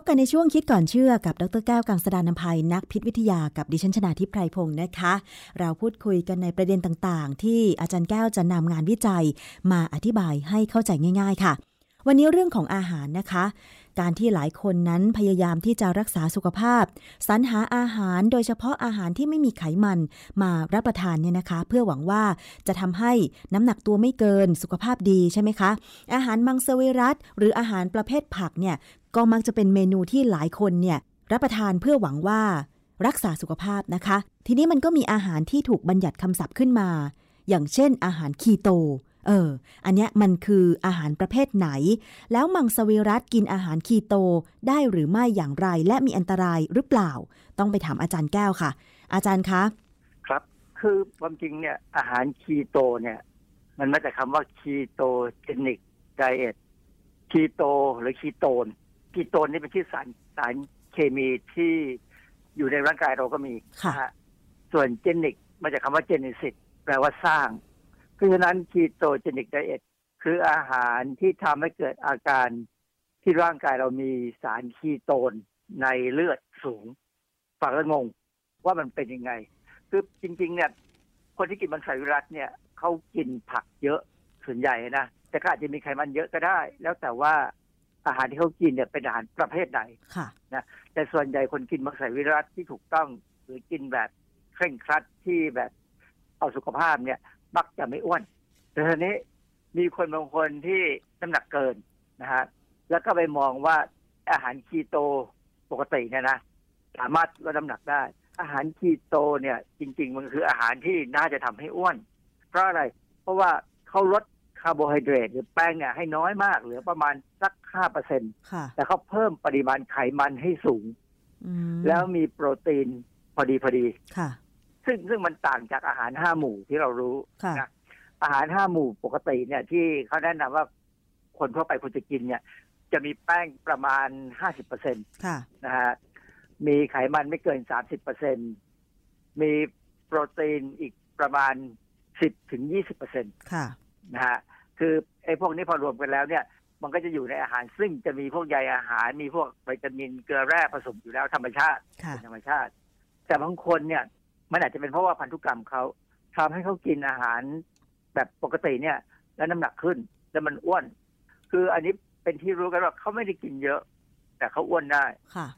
บกันในช่วงคิดก่อนเชื่อกับดรแก้วกังสดานนภัยนักพิษวิทยากับดิฉันชนาทิพไพรพงศ์นะคะ เราพูดคุยกันในประเด็นต่างๆ ที่อาจารย์แก้วจะนำงานวิจัย มาอธิบายให้เข้าใจง่าย ๆ ค่ะ วันนี้เรื่องของอาหารนะคะ การที่หลายคนนั้นพยายามที่จะรักษาสุขภาพ สรรหาอาหารโดยเฉพาะอาหารที่ไม่มีไขมันมารับประทานเนี่ยนะคะ เพื่อหวังว่าจะทำให้น้ำหนักตัวไม่เกินสุขภาพดีใช่ไหมคะ อาหารมังสวิรัตหรืออาหารประเภทผักเนี่ย ก็มักจะเป็นเมนูที่หลายคนเนี่ยรับประทานเพื่อหวังว่ารักษาสุขภาพนะคะ ทีนี้มันก็มีอาหารที่ถูกบัญญัติคำศัพท์ขึ้นมา อย่างเช่น อาหารคีโต เออ อันเนี้ยมันคืออาหารประเภทไหน แล้วมังสวิรัตกินอาหารคีโตได้หรือไม่อย่างไร และมีอันตรายหรือเปล่า ต้องไปถามอาจารย์แก้วค่ะ อาจารย์คะ ครับ คือความจริงเนี่ยอาหารคีโตเนี่ย มันมาจากคำว่า ketogenic diet คีโตหรือคีโตน คีโตนนี่เป็นชื่อสารสารเคมีที่อยู่ในร่างกายเราก็มีค่ะนะฮะส่วน genic มาจากคำว่า genesis แปลว่าสร้าง เพราะฉะนั้น ketogenic diet คืออาหารที่ทำให้เกิดอาการที่ร่างกายเรามีสารคีโตนในเลือดสูงฟังแล้วงงว่ามันเป็นยังไง คือจริง ๆ เนี่ย คนที่กินมังสวิรัตเนี่ยเขากินผักเยอะส่วนใหญ่นะ แต่ก็อาจจะมีไขมันเยอะก็ได้ แล้วแต่ว่า อาหารที่เขากินเนี่ยเป็นอาหารประเภทไหนค่ะแต่ส่วนใหญ่คนกินมังสวิรัตที่ถูกต้องหรือกินแบบเคร่งครัดที่แบบเอาสุขภาพเนี่ยมักจะไม่อ้วน แต่ทีนี้มีคนบางคนที่น้ำหนักเกินนะฮะแล้วก็ไปมองว่าอาหารคีโตปกติเนี่ยนะสามารถลดน้ำหนักได้ อาหารคีโตเนี่ย จริง ๆ มันคืออาหารที่น่าจะทำให้อ้วน เพราะอะไร เพราะว่าเขาลดคาร์โบไฮเดรตหรือแป้งเนี่ยให้น้อยมากเหลือประมาณสักห้าเปอร์เซ็นค่ะแต่เขาเพิ่มปริมาณไขมันให้สูงอืมแล้วมีโปรตีนพอดีพอดีค่ะ ซึ่งซึ่งมันต่างจากอาหารห้าหมู่ที่เรารู้ค่ะนะอาหารห้าหมู่ปกติเนี่ย ที่เขาแนะนำว่าคนทั่วไปควรจะกินเนี่ย จะมีแป้งประมาณห้าสิบเปอร์เซ็นตค่ะนะฮะมีไขมันไม่เกินสามสิบเปอร์เซ็นมีโปรตีนอีกประมาณสิบถึงยี่สิบเปอร์เซ็นตค่ะนะฮะ คือไอ้พวกนี้พอรวมกันแล้วเนี่ย มันก็จะอยู่ในอาหารซึ่งจะมีพวกใยอาหารมีพวกวิตามินเกลือแร่ผสมอยู่แล้วธรรมชาติค่ะเป็นธรรมชาติ แต่บางคนเนี่ย มันอาจจะเป็นเพราะว่าพันธุกรรมเขาทำให้เขากินอาหารแบบปกติเนี่ย แล้วน้ำหนักขึ้นแล้วมันอ้วน คืออันนี้เป็นที่รู้กันว่าเขาไม่ได้กินเยอะ แต่เขาอ้วนได้ค่ะ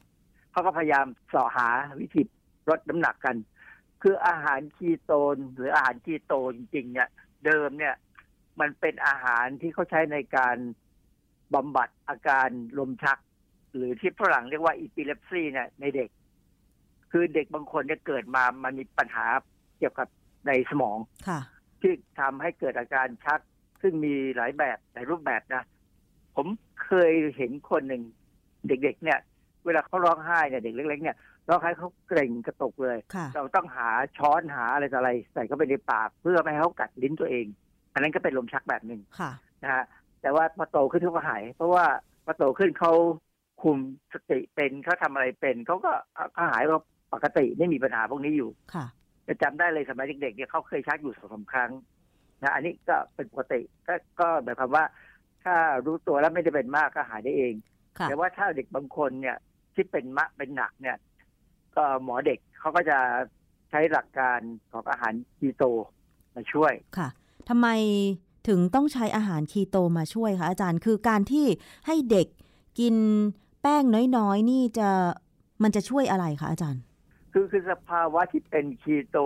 เขาก็พยายามเสาะหาวิธีลดน้ำหนักกัน คืออาหารคีโตนหรืออาหารคีโตจริงๆเนี่ยเดิมเนี่ย มันเป็นอาหารที่เขาใช้ในการบำบัดอาการลมชัก หรือที่ฝรั่งเรียกว่าอีปิเลปซีเนี่ยในเด็ก คือเด็กบางคนเนี่ยเกิดมามันมีปัญหาเกี่ยวกับในสมองค่ะที่ทำให้เกิดอาการชัก ซึ่งมีหลายแบบหลายรูปแบบนะ ผมเคยเห็นคนหนึ่งเด็กๆ เนี่ย เวลาเขาร้องไห้เนี่ยเด็กเล็กๆเนี่ยร้องไห้เขาเกร็งกระตกเลยค่ะเราต้องหาช้อนหาอะไรต่ออะไร ใส่เข้าไปในปากเพื่อไม่ให้เขากัดลิ้นตัวเอง อันนั้นก็เป็นลมชักแบบหนึ่งค่ะนะฮะแต่ว่าพอโตขึ้นเขาก็หาย เพราะว่าพอโตขึ้นเขาคุมสติเป็นเขาทำอะไรเป็นเขาก็เขาหายว่าปกติไม่มีปัญหาพวกนี้อยู่ค่ะจะจำได้เลยสมัยเด็กๆเนี่ยเขาเคยชักอยู่สองสามครั้งนะอันนี้ก็เป็นปกติก็ก็หมายความว่า ถ้ารู้ตัวแล้วไม่ได้เป็นมากก็หายได้เองค่ะแต่ว่าถ้าเด็กบางคนเนี่ยที่เป็นมะเป็นหนักเนี่ย ก็หมอเด็กเขาก็จะใช้หลักการของอาหารคีโตมาช่วยค่ะ ทำไมถึงต้องใช้อาหารคีโตมาช่วยคะอาจารย์คือการที่ให้เด็กกินแป้งน้อยๆ นี่จะมันจะช่วยอะไรคะอาจารย์ คือคือสภาวะที่เป็นคีโต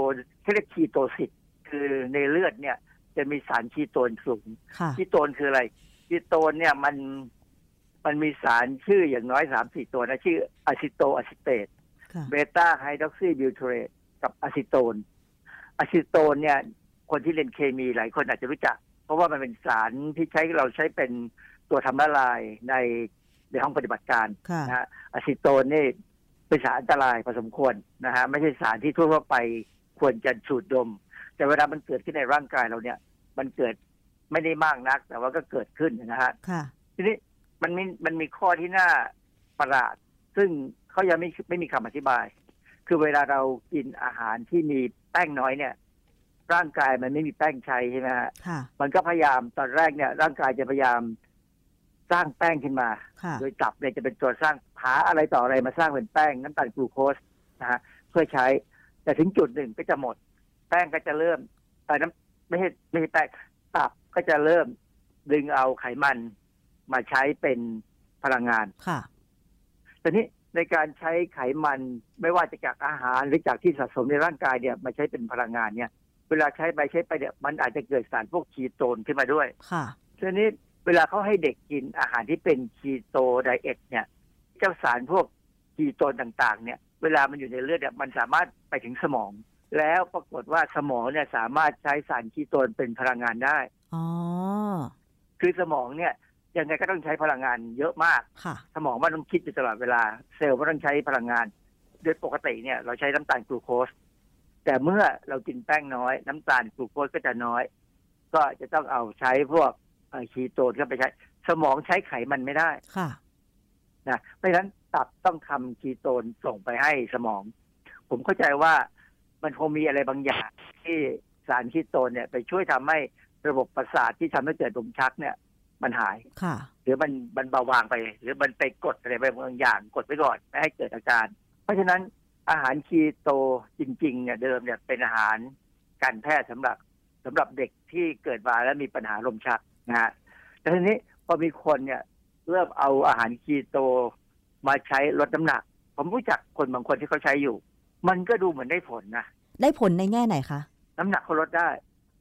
เขาเรียก ketosis คือในเลือดเนี่ย จะมีสารคีโตนสูงค่ะคีโตนคืออะไรคีโตนเนี่ยมันมันมีสารชื่ออย่างน้อยสามสี่ตัวนะ ชื่อ acetoacetate ค่ะ beta-hydroxybutyrate กับอะซิโตนอะซิโตนเนี่ย คนที่เรียนเคมีหลายคนอาจจะรู้จัก เพราะว่ามันเป็นสารที่ใช้เราใช้เป็นตัวทำละลายในในห้องปฏิบัติการค่ะนะฮะอะซิโตนนี่เป็นสารอันตรายพอสมควรนะฮะไม่ใช่สารที่ทั่วๆไปควรจะสูดดม แต่เวลามันเกิดขึ้นในร่างกายเราเนี่ย มันเกิดไม่ได้มากนัก แต่ว่าก็เกิดขึ้นนะฮะค่ะทีนี้มันมีมันมีข้อที่น่าประหลาด ซึ่งเขายังไม่ไม่มีคำอธิบาย คือเวลาเรากินอาหารที่มีแป้งน้อยเนี่ย ร่างกายมันไม่มีแป้งใช้ใช่ไหมฮะค่ะมันก็พยายามตอนแรกเนี่ย ร่างกายจะพยายามสร้างแป้งขึ้นมาค่ะโดยตับเนี่ยจะเป็นตัวสร้างหาอะไรต่ออะไรมาสร้างเป็นแป้งน้ำตาลกลูโคสนะฮะเพื่อใช้ แต่ถึงจุดหนึ่งก็จะหมด แป้งก็จะเริ่มเอ่อน้ำไม่ใช่ไม่ใช่แป้งตับก็จะเริ่มดึงเอาไขมันมาใช้เป็นพลังงานค่ะแต่นี้ในการใช้ไขมันไม่ว่าจะจากอาหารหรือจากที่สะสมในร่างกายเนี่ยมาใช้เป็นพลังงานเนี่ย เวลาใช้ไปใช้ไปเนี่ยมันอาจจะเกิดสารพวกคีโตนขึ้นมาด้วย ค่ะทีนี้เวลาเขาให้เด็กกินอาหารที่เป็นคีโตไดเอทเนี่ย เจ้าสารพวกคีโตนต่างๆ เนี่ย เวลามันอยู่ในเลือดเนี่ยมันสามารถไปถึงสมอง แล้วปรากฏว่าสมองเนี่ยสามารถใช้สารคีโตนเป็นพลังงานได้ อ๋อ คือสมองเนี่ยยังไงก็ต้องใช้พลังงานเยอะมากค่ะสมองมันต้องคิดอยู่ตลอดเวลา เซลล์มันต้องใช้พลังงาน โดยปกติเนี่ยเราใช้น้ำตาลกลูโคส แต่เมื่อเรากินแป้งน้อย น้ำตาลกลูโคสก็จะน้อย ก็จะต้องเอาใช้พวกเอ่อคีโตนเข้าไปใช้ สมองใช้ไขมันไม่ได้ค่ะนะเพราะฉะนั้นตับต้องทำคีโตนส่งไปให้สมอง ผมเข้าใจว่ามันคงมีอะไรบางอย่างที่สารคีโตนเนี่ย ไปช่วยทำให้ระบบประสาทที่ทำให้เกิดลมชักเนี่ย มันหายค่ะ หรือมันมันเบาบางไป หรือมันไปกดอะไรไปบางอย่างกดไว้ก่อนไม่ให้เกิดอาการ เพราะฉะนั้น อาหารคีโตจริงๆเนี่ยเดิมเนี่ยเป็นอาหารการแพทย์สำหรับสำหรับเด็กที่เกิดมาแล้วมีปัญหาลมชักนะฮะแต่ทีนี้พอมีคนเนี่ยเริ่มเอาอาหารคีโตมาใช้ลดน้ำหนัก ผมรู้จักคนบางคนที่เขาใช้อยู่ มันก็ดูเหมือนได้ผลนะได้ผลในแง่ไหนคะน้ำหนักเขาลดได้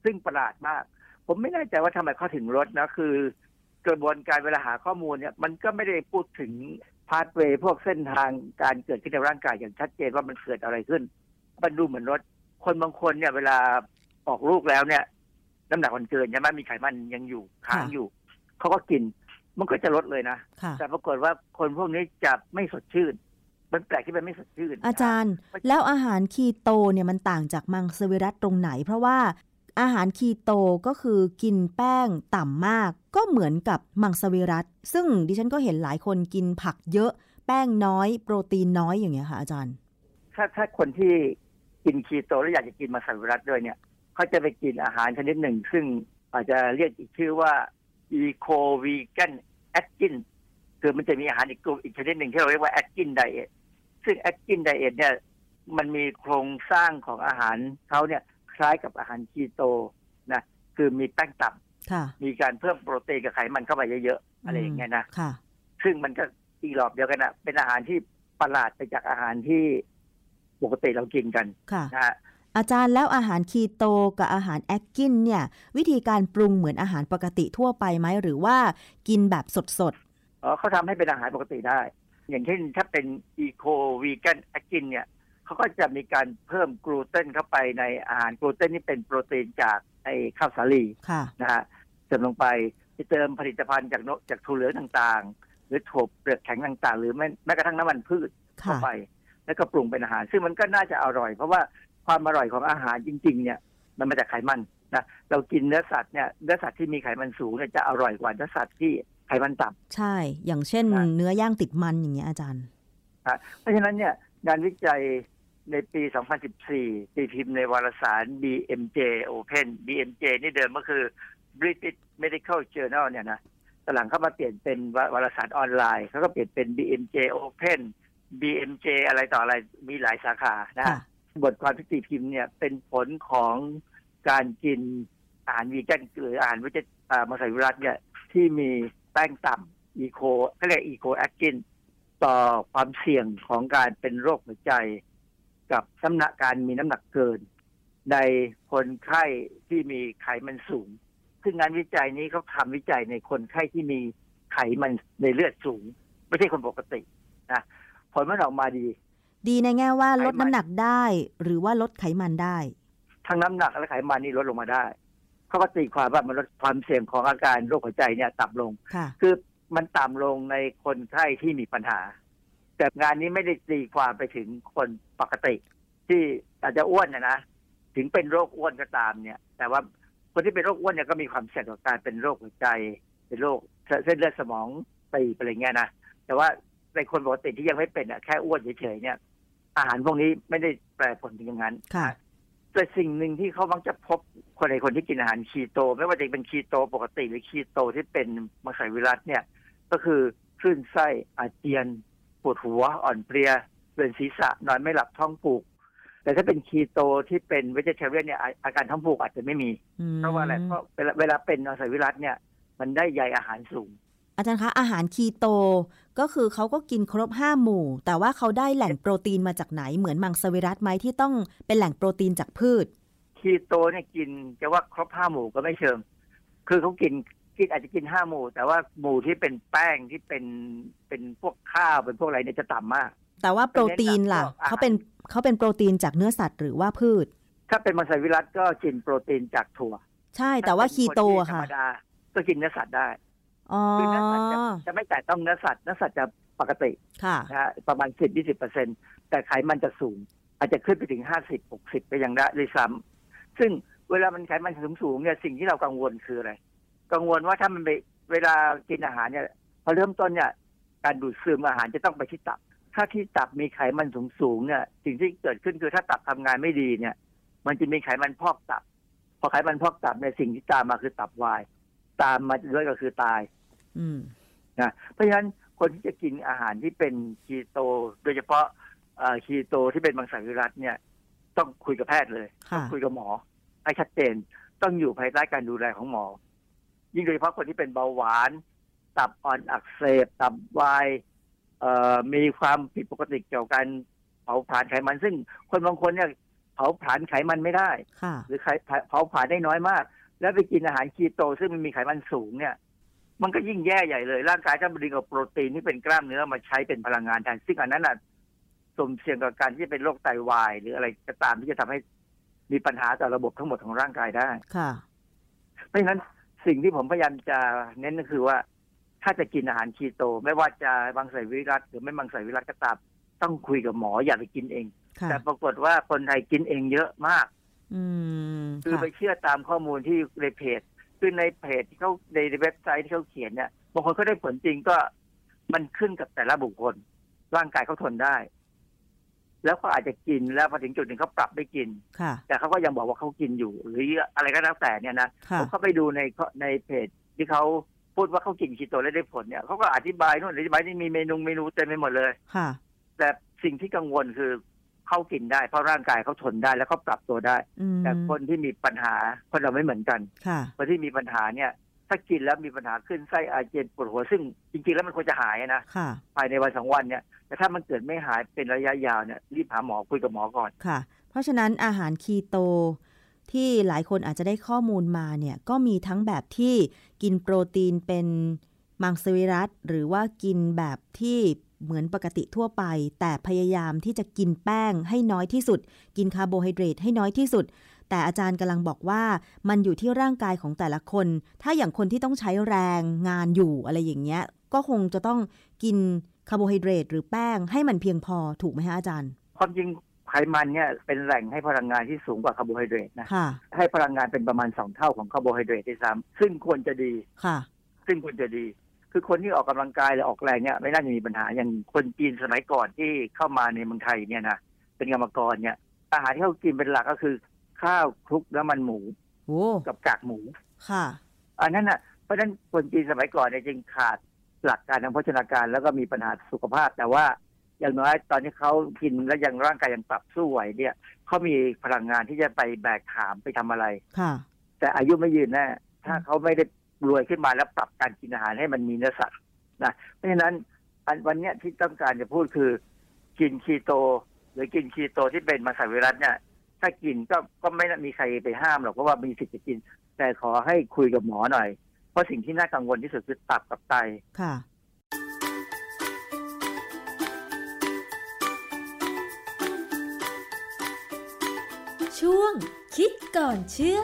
ซึ่งประหลาดมาก ผมไม่แน่ใจว่าทำไมเขาถึงลดนะคือกระบวนการเวลาหาข้อมูลเนี่ย มันก็ไม่ได้พูดถึง พาสเวย์พวกเส้นทางการเกิดขึ้นในร่างกายอย่างชัดเจนว่ามันเกิดอะไรขึ้นมันดูเหมือนลดคนบางคนเนี่ย เวลาออกลูกแล้วเนี่ย น้ำหนักมันเกินใช่ไหมมีไขมันยังอยู่ค้างค่ะอยู่ เขาก็กิน มันก็จะลดเลยนะค่ะแต่ปรากฏว่าคนพวกนี้จะไม่สดชื่น มันแปลกที่มันไม่สดชื่น อาจารย์ แล้วอาหารคีโตเนี่ยมันต่างจากมังสวิรัตตรงไหน เพราะว่า อาหารคีโตก็คือกินแป้งต่ำมาก ก็เหมือนกับมังสวิรัตซึ่งดิฉันก็เห็นหลายคนกินผักเยอะ แป้งน้อย โปรตีนน้อยอย่างเงี้ยค่ะอาจารย์ ถ้าถ้าคนที่กินคีโตแล้วอยากจะกินมังสวิรัตด้วยเนี่ยเขาจะไปกินอาหารชนิดหนึ่ง ซึ่งอาจจะเรียกอีกชื่อว่า eco vegan atkins คือมันจะมีอาหารอีกกลุ่มอีกชนิดหนึ่งที่เราเรียกว่า atkins diet ซึ่ง atkins diet เนี่ยมันมีโครงสร้างของอาหารเขาเนี่ย ล้ายกับอาหารคีโตนะคือมีแป้งต่ำค่ะมีการเพิ่มโปรตีนกับไขมันเข้าไปเยอะๆอะไรอย่างเงี้ยนะค่ะซึ่งมันก็อีกรอบเดียวกันนะเป็นอาหารที่ประหลาดไปจากอาหารที่ปกติเรากินกันค่ะนะฮะอาจารย์แล้วอาหารคีโตกับอาหาร Atkins เนี่ย วิธีการปรุงเหมือนอาหารปกติทั่วไปไหมหรือว่ากินแบบสดอ๋อเขาทำให้เป็นอาหารปกติได้ อย่างเช่นถ้าเป็น Eco vegan Atkins เนี่ย เขาก็จะมีการเพิ่มกลูเตนเข้าไปในอาหารกลูเตนนี่เป็นโปรตีนจากไอ้ข้าวสาลีๆค่ะนะฮะเติมลงไปจะเติมผลิตภัณฑ์จากนกจากถั่วเหลืองต่างๆ หรือถั่วเปลือกแข็งต่างๆ หรือแม้แม้กระทั่งน้ำมันพืชเข้าค่ะไป แล้วก็ปรุงเป็นอาหาร ซึ่งมันก็น่าจะอร่อย เพราะว่าความอร่อยของอาหารจริง ๆ เนี่ย มันมาจากไขมันนะเรากินเนื้อสัตว์เนี่ยเนื้อสัตว์ที่มีไขมันสูงเนี่ยจะอร่อยกว่าเนื้อสัตว์ที่ไขมันต่ำใช่ อย่างเช่นนะเนื้อย่างติดมันอย่างเงี้ยอาจารย์นะเพราะฉะนั้นเนี่ย งานวิจัยในปี 2014 ตีพิมพ์ในวารสาร BMJ Open BMJ นี่เดิมก็คือ British Medical Journal เนี่ยนะตอนหลังเข้ามาเปลี่ยนเป็นววารสารออนไลน์เขาก็เปลี่ยนเป็น BMJ Open BMJ อะไรต่ออะไรมีหลายสาขานะค่ะบทความที่ตีพิมพ์เนี่ยเป็นผลของการกินอาหารวีแกนหรืออาหารวิจัยมังสวิรัติเนี่ยที่มีแป้งต่ำ Eco เขาเรียก Eco-Atkins ต่อความเสี่ยงของการเป็นโรคหัวใจ กับน้ำหนักการมีน้ำหนักเกิน ในคนไข้ที่มีไขมันสูง ซึ่งงานวิจัยนี้เขาทำวิจัยในคนไข้ที่มีไขมันในเลือดสูง ไม่ใช่คนปกตินะผลมันออกมาดี ดีในแง่ว่าไขมันลดน้ำหนักได้ หรือว่าลดไขมันได้ ทั้งน้ำหนักและไขมันนี่ลดลงมาได้เขาก็ตีความว่ามันลดความเสี่ยงของอาการโรคหัวใจเนี่ยต่ำลงค่ะคือ มันต่ำลงในคนไข้ที่มีปัญหา แต่งานนี้ไม่ได้ตีความไปถึงคนปกติ ที่อาจจะอ้วนนะนะถึงเป็นโรคอ้วนก็ตามเนี่ย แต่ว่าคนที่เป็นโรคอ้วนเนี่ยก็มีความเสี่ยงต่อการเป็นโรคหัวใจ เป็นโรคเส้นเลือดสมองตีบอะไรเงี้ยนะแต่ว่าในคนปกติที่ยังไม่เป็นอะแค่อ้วนเฉยๆเนี่ย อาหารพวกนี้ไม่ได้แปรผลถึงอย่างนั้นค่ะแต่สิ่งหนึ่งที่เขามักจะพบคนในคนที่กินอาหารคีโต ไม่ว่าจะเป็นคีโตปกติหรือคีโตที่เป็นมังสวิรัตเนี่ย ก็คือคลื่นไส้อาเจียน ปวดหัวอ่อนเพลียเวียนศีรษะนอนไม่หลับท้องผูก แต่ถ้าเป็นคีโตที่เป็นเวจเทเรียนเนี่ยอาอาการท้องผูกอาจจะไม่มีอืมเพราะว่าอะไรเพราะเวลาเวลาเป็นมังสวิรัตเนี่ย มันได้ใยอาหารสูง อาจารย์คะอาหารคีโตก็คือเขาก็กินครบห้าหมู่ แต่ว่าเขาได้แหล่งโปรตีนมาจากไหนเหมือนมังสวิรัตไหมที่ต้องเป็นแหล่งโปรตีนจากพืช คีโตเนี่ยกินจะว่าครบห้าหมู่ก็ไม่เชิง คือเขากิน กินอาจจะกินห้าหมู่ แต่ว่าหมู่ที่เป็นแป้งที่เป็นเป็นพวกข้าวเป็นพวกอะไรเนี่ยจะต่ำมาก แต่ว่าโปรตีนล่ะเป็นเน้นหลักพวกอาหารเขาเป็นเขาเป็นโปรตีนจากเนื้อสัตว์หรือว่าพืช ถ้าเป็นมังสวิรัตก็กินโปรตีนจากถั่ว ใช่แต่ว่าคีโตถ้าอะเป็นนที่ธรค่ะรมดาก็กินเนื้อสัตว์ได้อ๋อคือเนื้อสัตว์จะจะไม่แตะต้องเนื้อสัตว์เนื้อสัตว์จะปกติค่ะนะฮะประมาณสิบยี่สิบเปอร์เซ็นแต่ไขมันจะสูง อาจจะขึ้นไปถึงห้าสิบหกสิบไปยังได้เลยซ้ำซึ่งเวลามันไขมันสูงสูงๆเนี่ยสิ่งที่เรากังวลคืออะไร กังวลว่าถ้ามันไปเวลากินอาหารเนี่ยพอเริ่มต้นเนี่ยการดูดซึมอาหารจะต้องไปที่ตับ ถ้าที่ตับมีไขมันสูงสูงๆเนี่ยสิ่งที่เกิดขึ้นคือถ้าตับทำงานไม่ดีเนี่ย มันจะมีไขมันพอกตับ พอไขมันพอกตับเนี่ยสิ่งที่ตามมาคือตับวาย ตามมาด้วยก็คือตาย อืมนะเพราะฉะนั้นคนที่จะกินอาหารที่เป็นคีโต โดยเฉพาะเอ่อคีโตที่เป็นมังสวิรัตเนี่ย ต้องคุยกับแพทย์เลยค่ะต้องคุยกับหมอให้ชัดเจนต้องอยู่ภายใต้การดูแลของหมอ ยิ่งโดยเฉพาะคนที่เป็นเบาหวาน ตับอ่อนอักเสบ ตับวายเอ่อมีความผิดปกติเกี่ยวกับการเผาผลาญไขมัน ซึ่งคนบางคนเนี่ยเผาผลาญไขมันไม่ได้ค่ะหรือไขเผาผลาญได้น้อยมาก แล้วไปกินอาหารคีโต ซึ่งมันมีไขมันสูงเนี่ย มันก็ยิ่งแย่ใหญ่เลย ร่างกายจะดึงเอาโปรตีนที่เป็นกล้ามเนื้อมาใช้เป็นพลังงานแทนซึ่งอันนั้นน่ะสุ่มเสี่ยงกับการที่จะเป็นโรคไตวาย หรืออะไรก็ตามที่จะทำให้มีปัญหาต่อระบบทั้งหมดของร่างกายได้ค่ะเพราะฉะนั้น สิ่งที่ผมพยายามจะเน้นก็คือว่า ถ้าจะกินอาหารคีโต ไม่ว่าจะบังใส่วิรัตหรือไม่บังใส่วิรัตก็ตามต้องคุยกับหมออย่าไปกินเองค่ะแต่ปรากฏว่าคนไทยกินเองเยอะมากอือืมคือค่ะไปเชื่อตามข้อมูลที่ในเพจคือในเพจที่เขาในเว็บไซต์ที่เขาเขียนเนี่ยบางคนก็ได้ผลจริงก็มันขึ้นกับแต่ละบุคคล ร่างกายเขาทนได้ แล้วก็อาจจะกินแล้วพอถึงจุดหนึ่งเขาปรับไม่กินค่ะแต่เขาก็ยังบอกว่าเขากินอยู่ หรืออะไรก็แล้วแต่เนี่ยนะค่ะผมเข้าไปดูในในเพจที่เขาพูดว่าเขากินคีโตแล้วได้ผลเนี่ยเขาก็อธิบายนู่นอธิบายนี่มีเมนูเมนูเต็มไปหมดเลยค่ะ แต่สิ่งที่กังวลคือเขากินได้ เพราะร่างกายเขาทนได้แล้วเขาปรับตัวได้อืมแต่คนที่มีปัญหาคนเราไม่เหมือนกันค่ะคนที่มีปัญหาเนี่ย ถ้ากินแล้วมีปัญหาขึ้นไส้อาเจียนปวดหัวซึ่งจริงๆแล้วมันควรจะหายนะค่ะภายในวันสองวันเนี่ยแต่ถ้ามันเกิดไม่หายเป็นระยะยาวเนี่ยรีบหาหมอคุยกับหมอก่อนค่ะ เพราะฉะนั้นอาหารคีโตที่หลายคนอาจจะได้ข้อมูลมาเนี่ยก็มีทั้งแบบที่กินโปรตีนเป็นมังสวิรัติหรือว่ากินแบบที่เหมือนปกติทั่วไป แต่พยายามที่จะกินแป้งให้น้อยที่สุด กินคาร์โบไฮเดรตให้น้อยที่สุด แต่อาจารย์กำลังบอกว่ามันอยู่ที่ร่างกายของแต่ละคน ถ้าอย่างคนที่ต้องใช้แรงงานอยู่อะไรอย่างเงี้ย ก็คงจะต้องกินคาร์โบไฮเดรตหรือแป้งให้มันเพียงพอถูกไหมฮะอาจารย์ความจริงไขมันเนี่ยเป็นแหล่งให้พลังงานที่สูงกว่าคาร์โบไฮเดรตนะค่ะให้พลังงานเป็นประมาณสองเท่าของคาร์โบไฮเดรตด้วยซ้ำซึ่งควรจะดีค่ะ ซึ่งควรจะดี คือคนที่ออกกำลังกายหรือออกแรงเนี่ยไม่น่าจะมีปัญหาอย่างคนจีนสมัยก่อนที่เข้ามาในเมืองไทยเนี่ยนะเป็นกรรมกรเนี่ยอาหารที่เขากินเป็นหลักก็คือ ข้าวคลุกน้ำมันหมูโอ้กับกากหมูค่ะอันนั้นน่ะเพราะฉะนั้นคนจีนสมัยก่อนเนี่ยจึงขาดหลักการทางโภชนาการ แล้วก็มีปัญหาสุขภาพ แต่ว่าอย่างน้อยตอนที่เขากินแล้วยังร่างกายยังปรับสู้ไหวเนี่ยเขามีพลังงานที่จะไปแบกถามไปทำอะไรค่ะแต่อายุไม่ยืนแน่ถ้าเขาไม่ได้รวยขึ้นมาแล้วปรับการกินอาหารให้มันมีเนื้อสัตว์นะเพราะฉะนั้นอันวันเนี้ยที่ต้องการจะพูดคือ กินคีโต หรือกินคีโตที่เป็นมังสวิรัตเนี่ย ถ้ากินก็ก็ไม่มีใครไปห้ามหรอกเพราะว่ามีสิทธิ์จะกิน แต่ขอให้คุยกับหมอหน่อย เพราะสิ่งที่น่ากังวลที่สุดคือตับกับไตค่ะช่วงคิดก่อนเชื่อ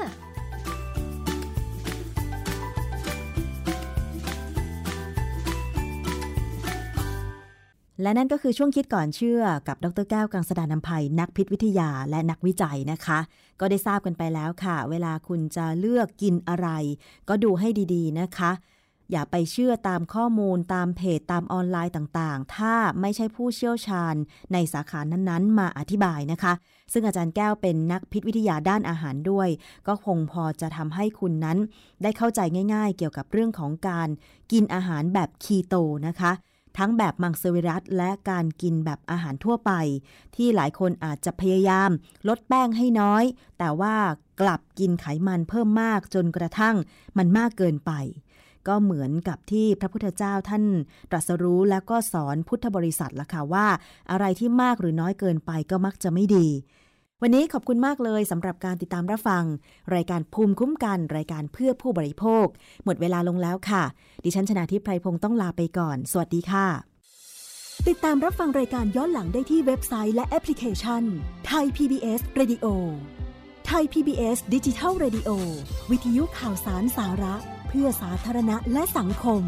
และนั่นก็คือช่วงคิดก่อนเชื่อกับดรแก้วกังสดานนภัยนักพิษวิทยาและนักวิจัยนะคะ ก็ได้ทราบกันไปแล้วค่ะ เวลาคุณจะเลือกกินอะไร ก็ดูให้ดีๆนะคะ อย่าไปเชื่อตามข้อมูลตามเพจตามออนไลน์ต่างๆ ถ้าไม่ใช่ผู้เชี่ยวชาญในสาขานั้นๆ มาอธิบายนะคะ ซึ่งอาจารย์แก้วเป็นนักพิษวิทยาด้านอาหารด้วย ก็คงพอจะทำให้คุณนั้น ได้เข้าใจง่าย ๆ เกี่ยวกับเรื่องของการกินอาหารแบบคีโตนะคะ ทั้งแบบมังสวิรัตและการกินแบบอาหารทั่วไป ที่หลายคนอาจจะพยายาม ลดแป้งให้น้อย แต่ว่ากลับกินไขมันเพิ่มมากจนกระทั่งมันมากเกินไป ก็เหมือนกับที่พระพุทธเจ้าท่านตรัสรู้แล้วก็สอนพุทธบริษัทละค่ะว่า อะไรที่มากหรือน้อยเกินไปก็มักจะไม่ดี วันนี้ขอบคุณมากเลยสำหรับการติดตามรับฟัง รายการภูมิคุ้มกัน รายการเพื่อผู้บริโภค หมดเวลาลงแล้วค่ะ ดิฉันชนะทิพไพรพงศ์ต้องลาไปก่อน สวัสดีค่ะ ติดตามรับฟังรายการย้อนหลังได้ที่เว็บไซต์และแอปพลิเคชันไทย PBS Radio ไทย PBS ดิจิทัล Radio วิทยุข่าวสารสาระ เพื่อสาธารณะและสังคม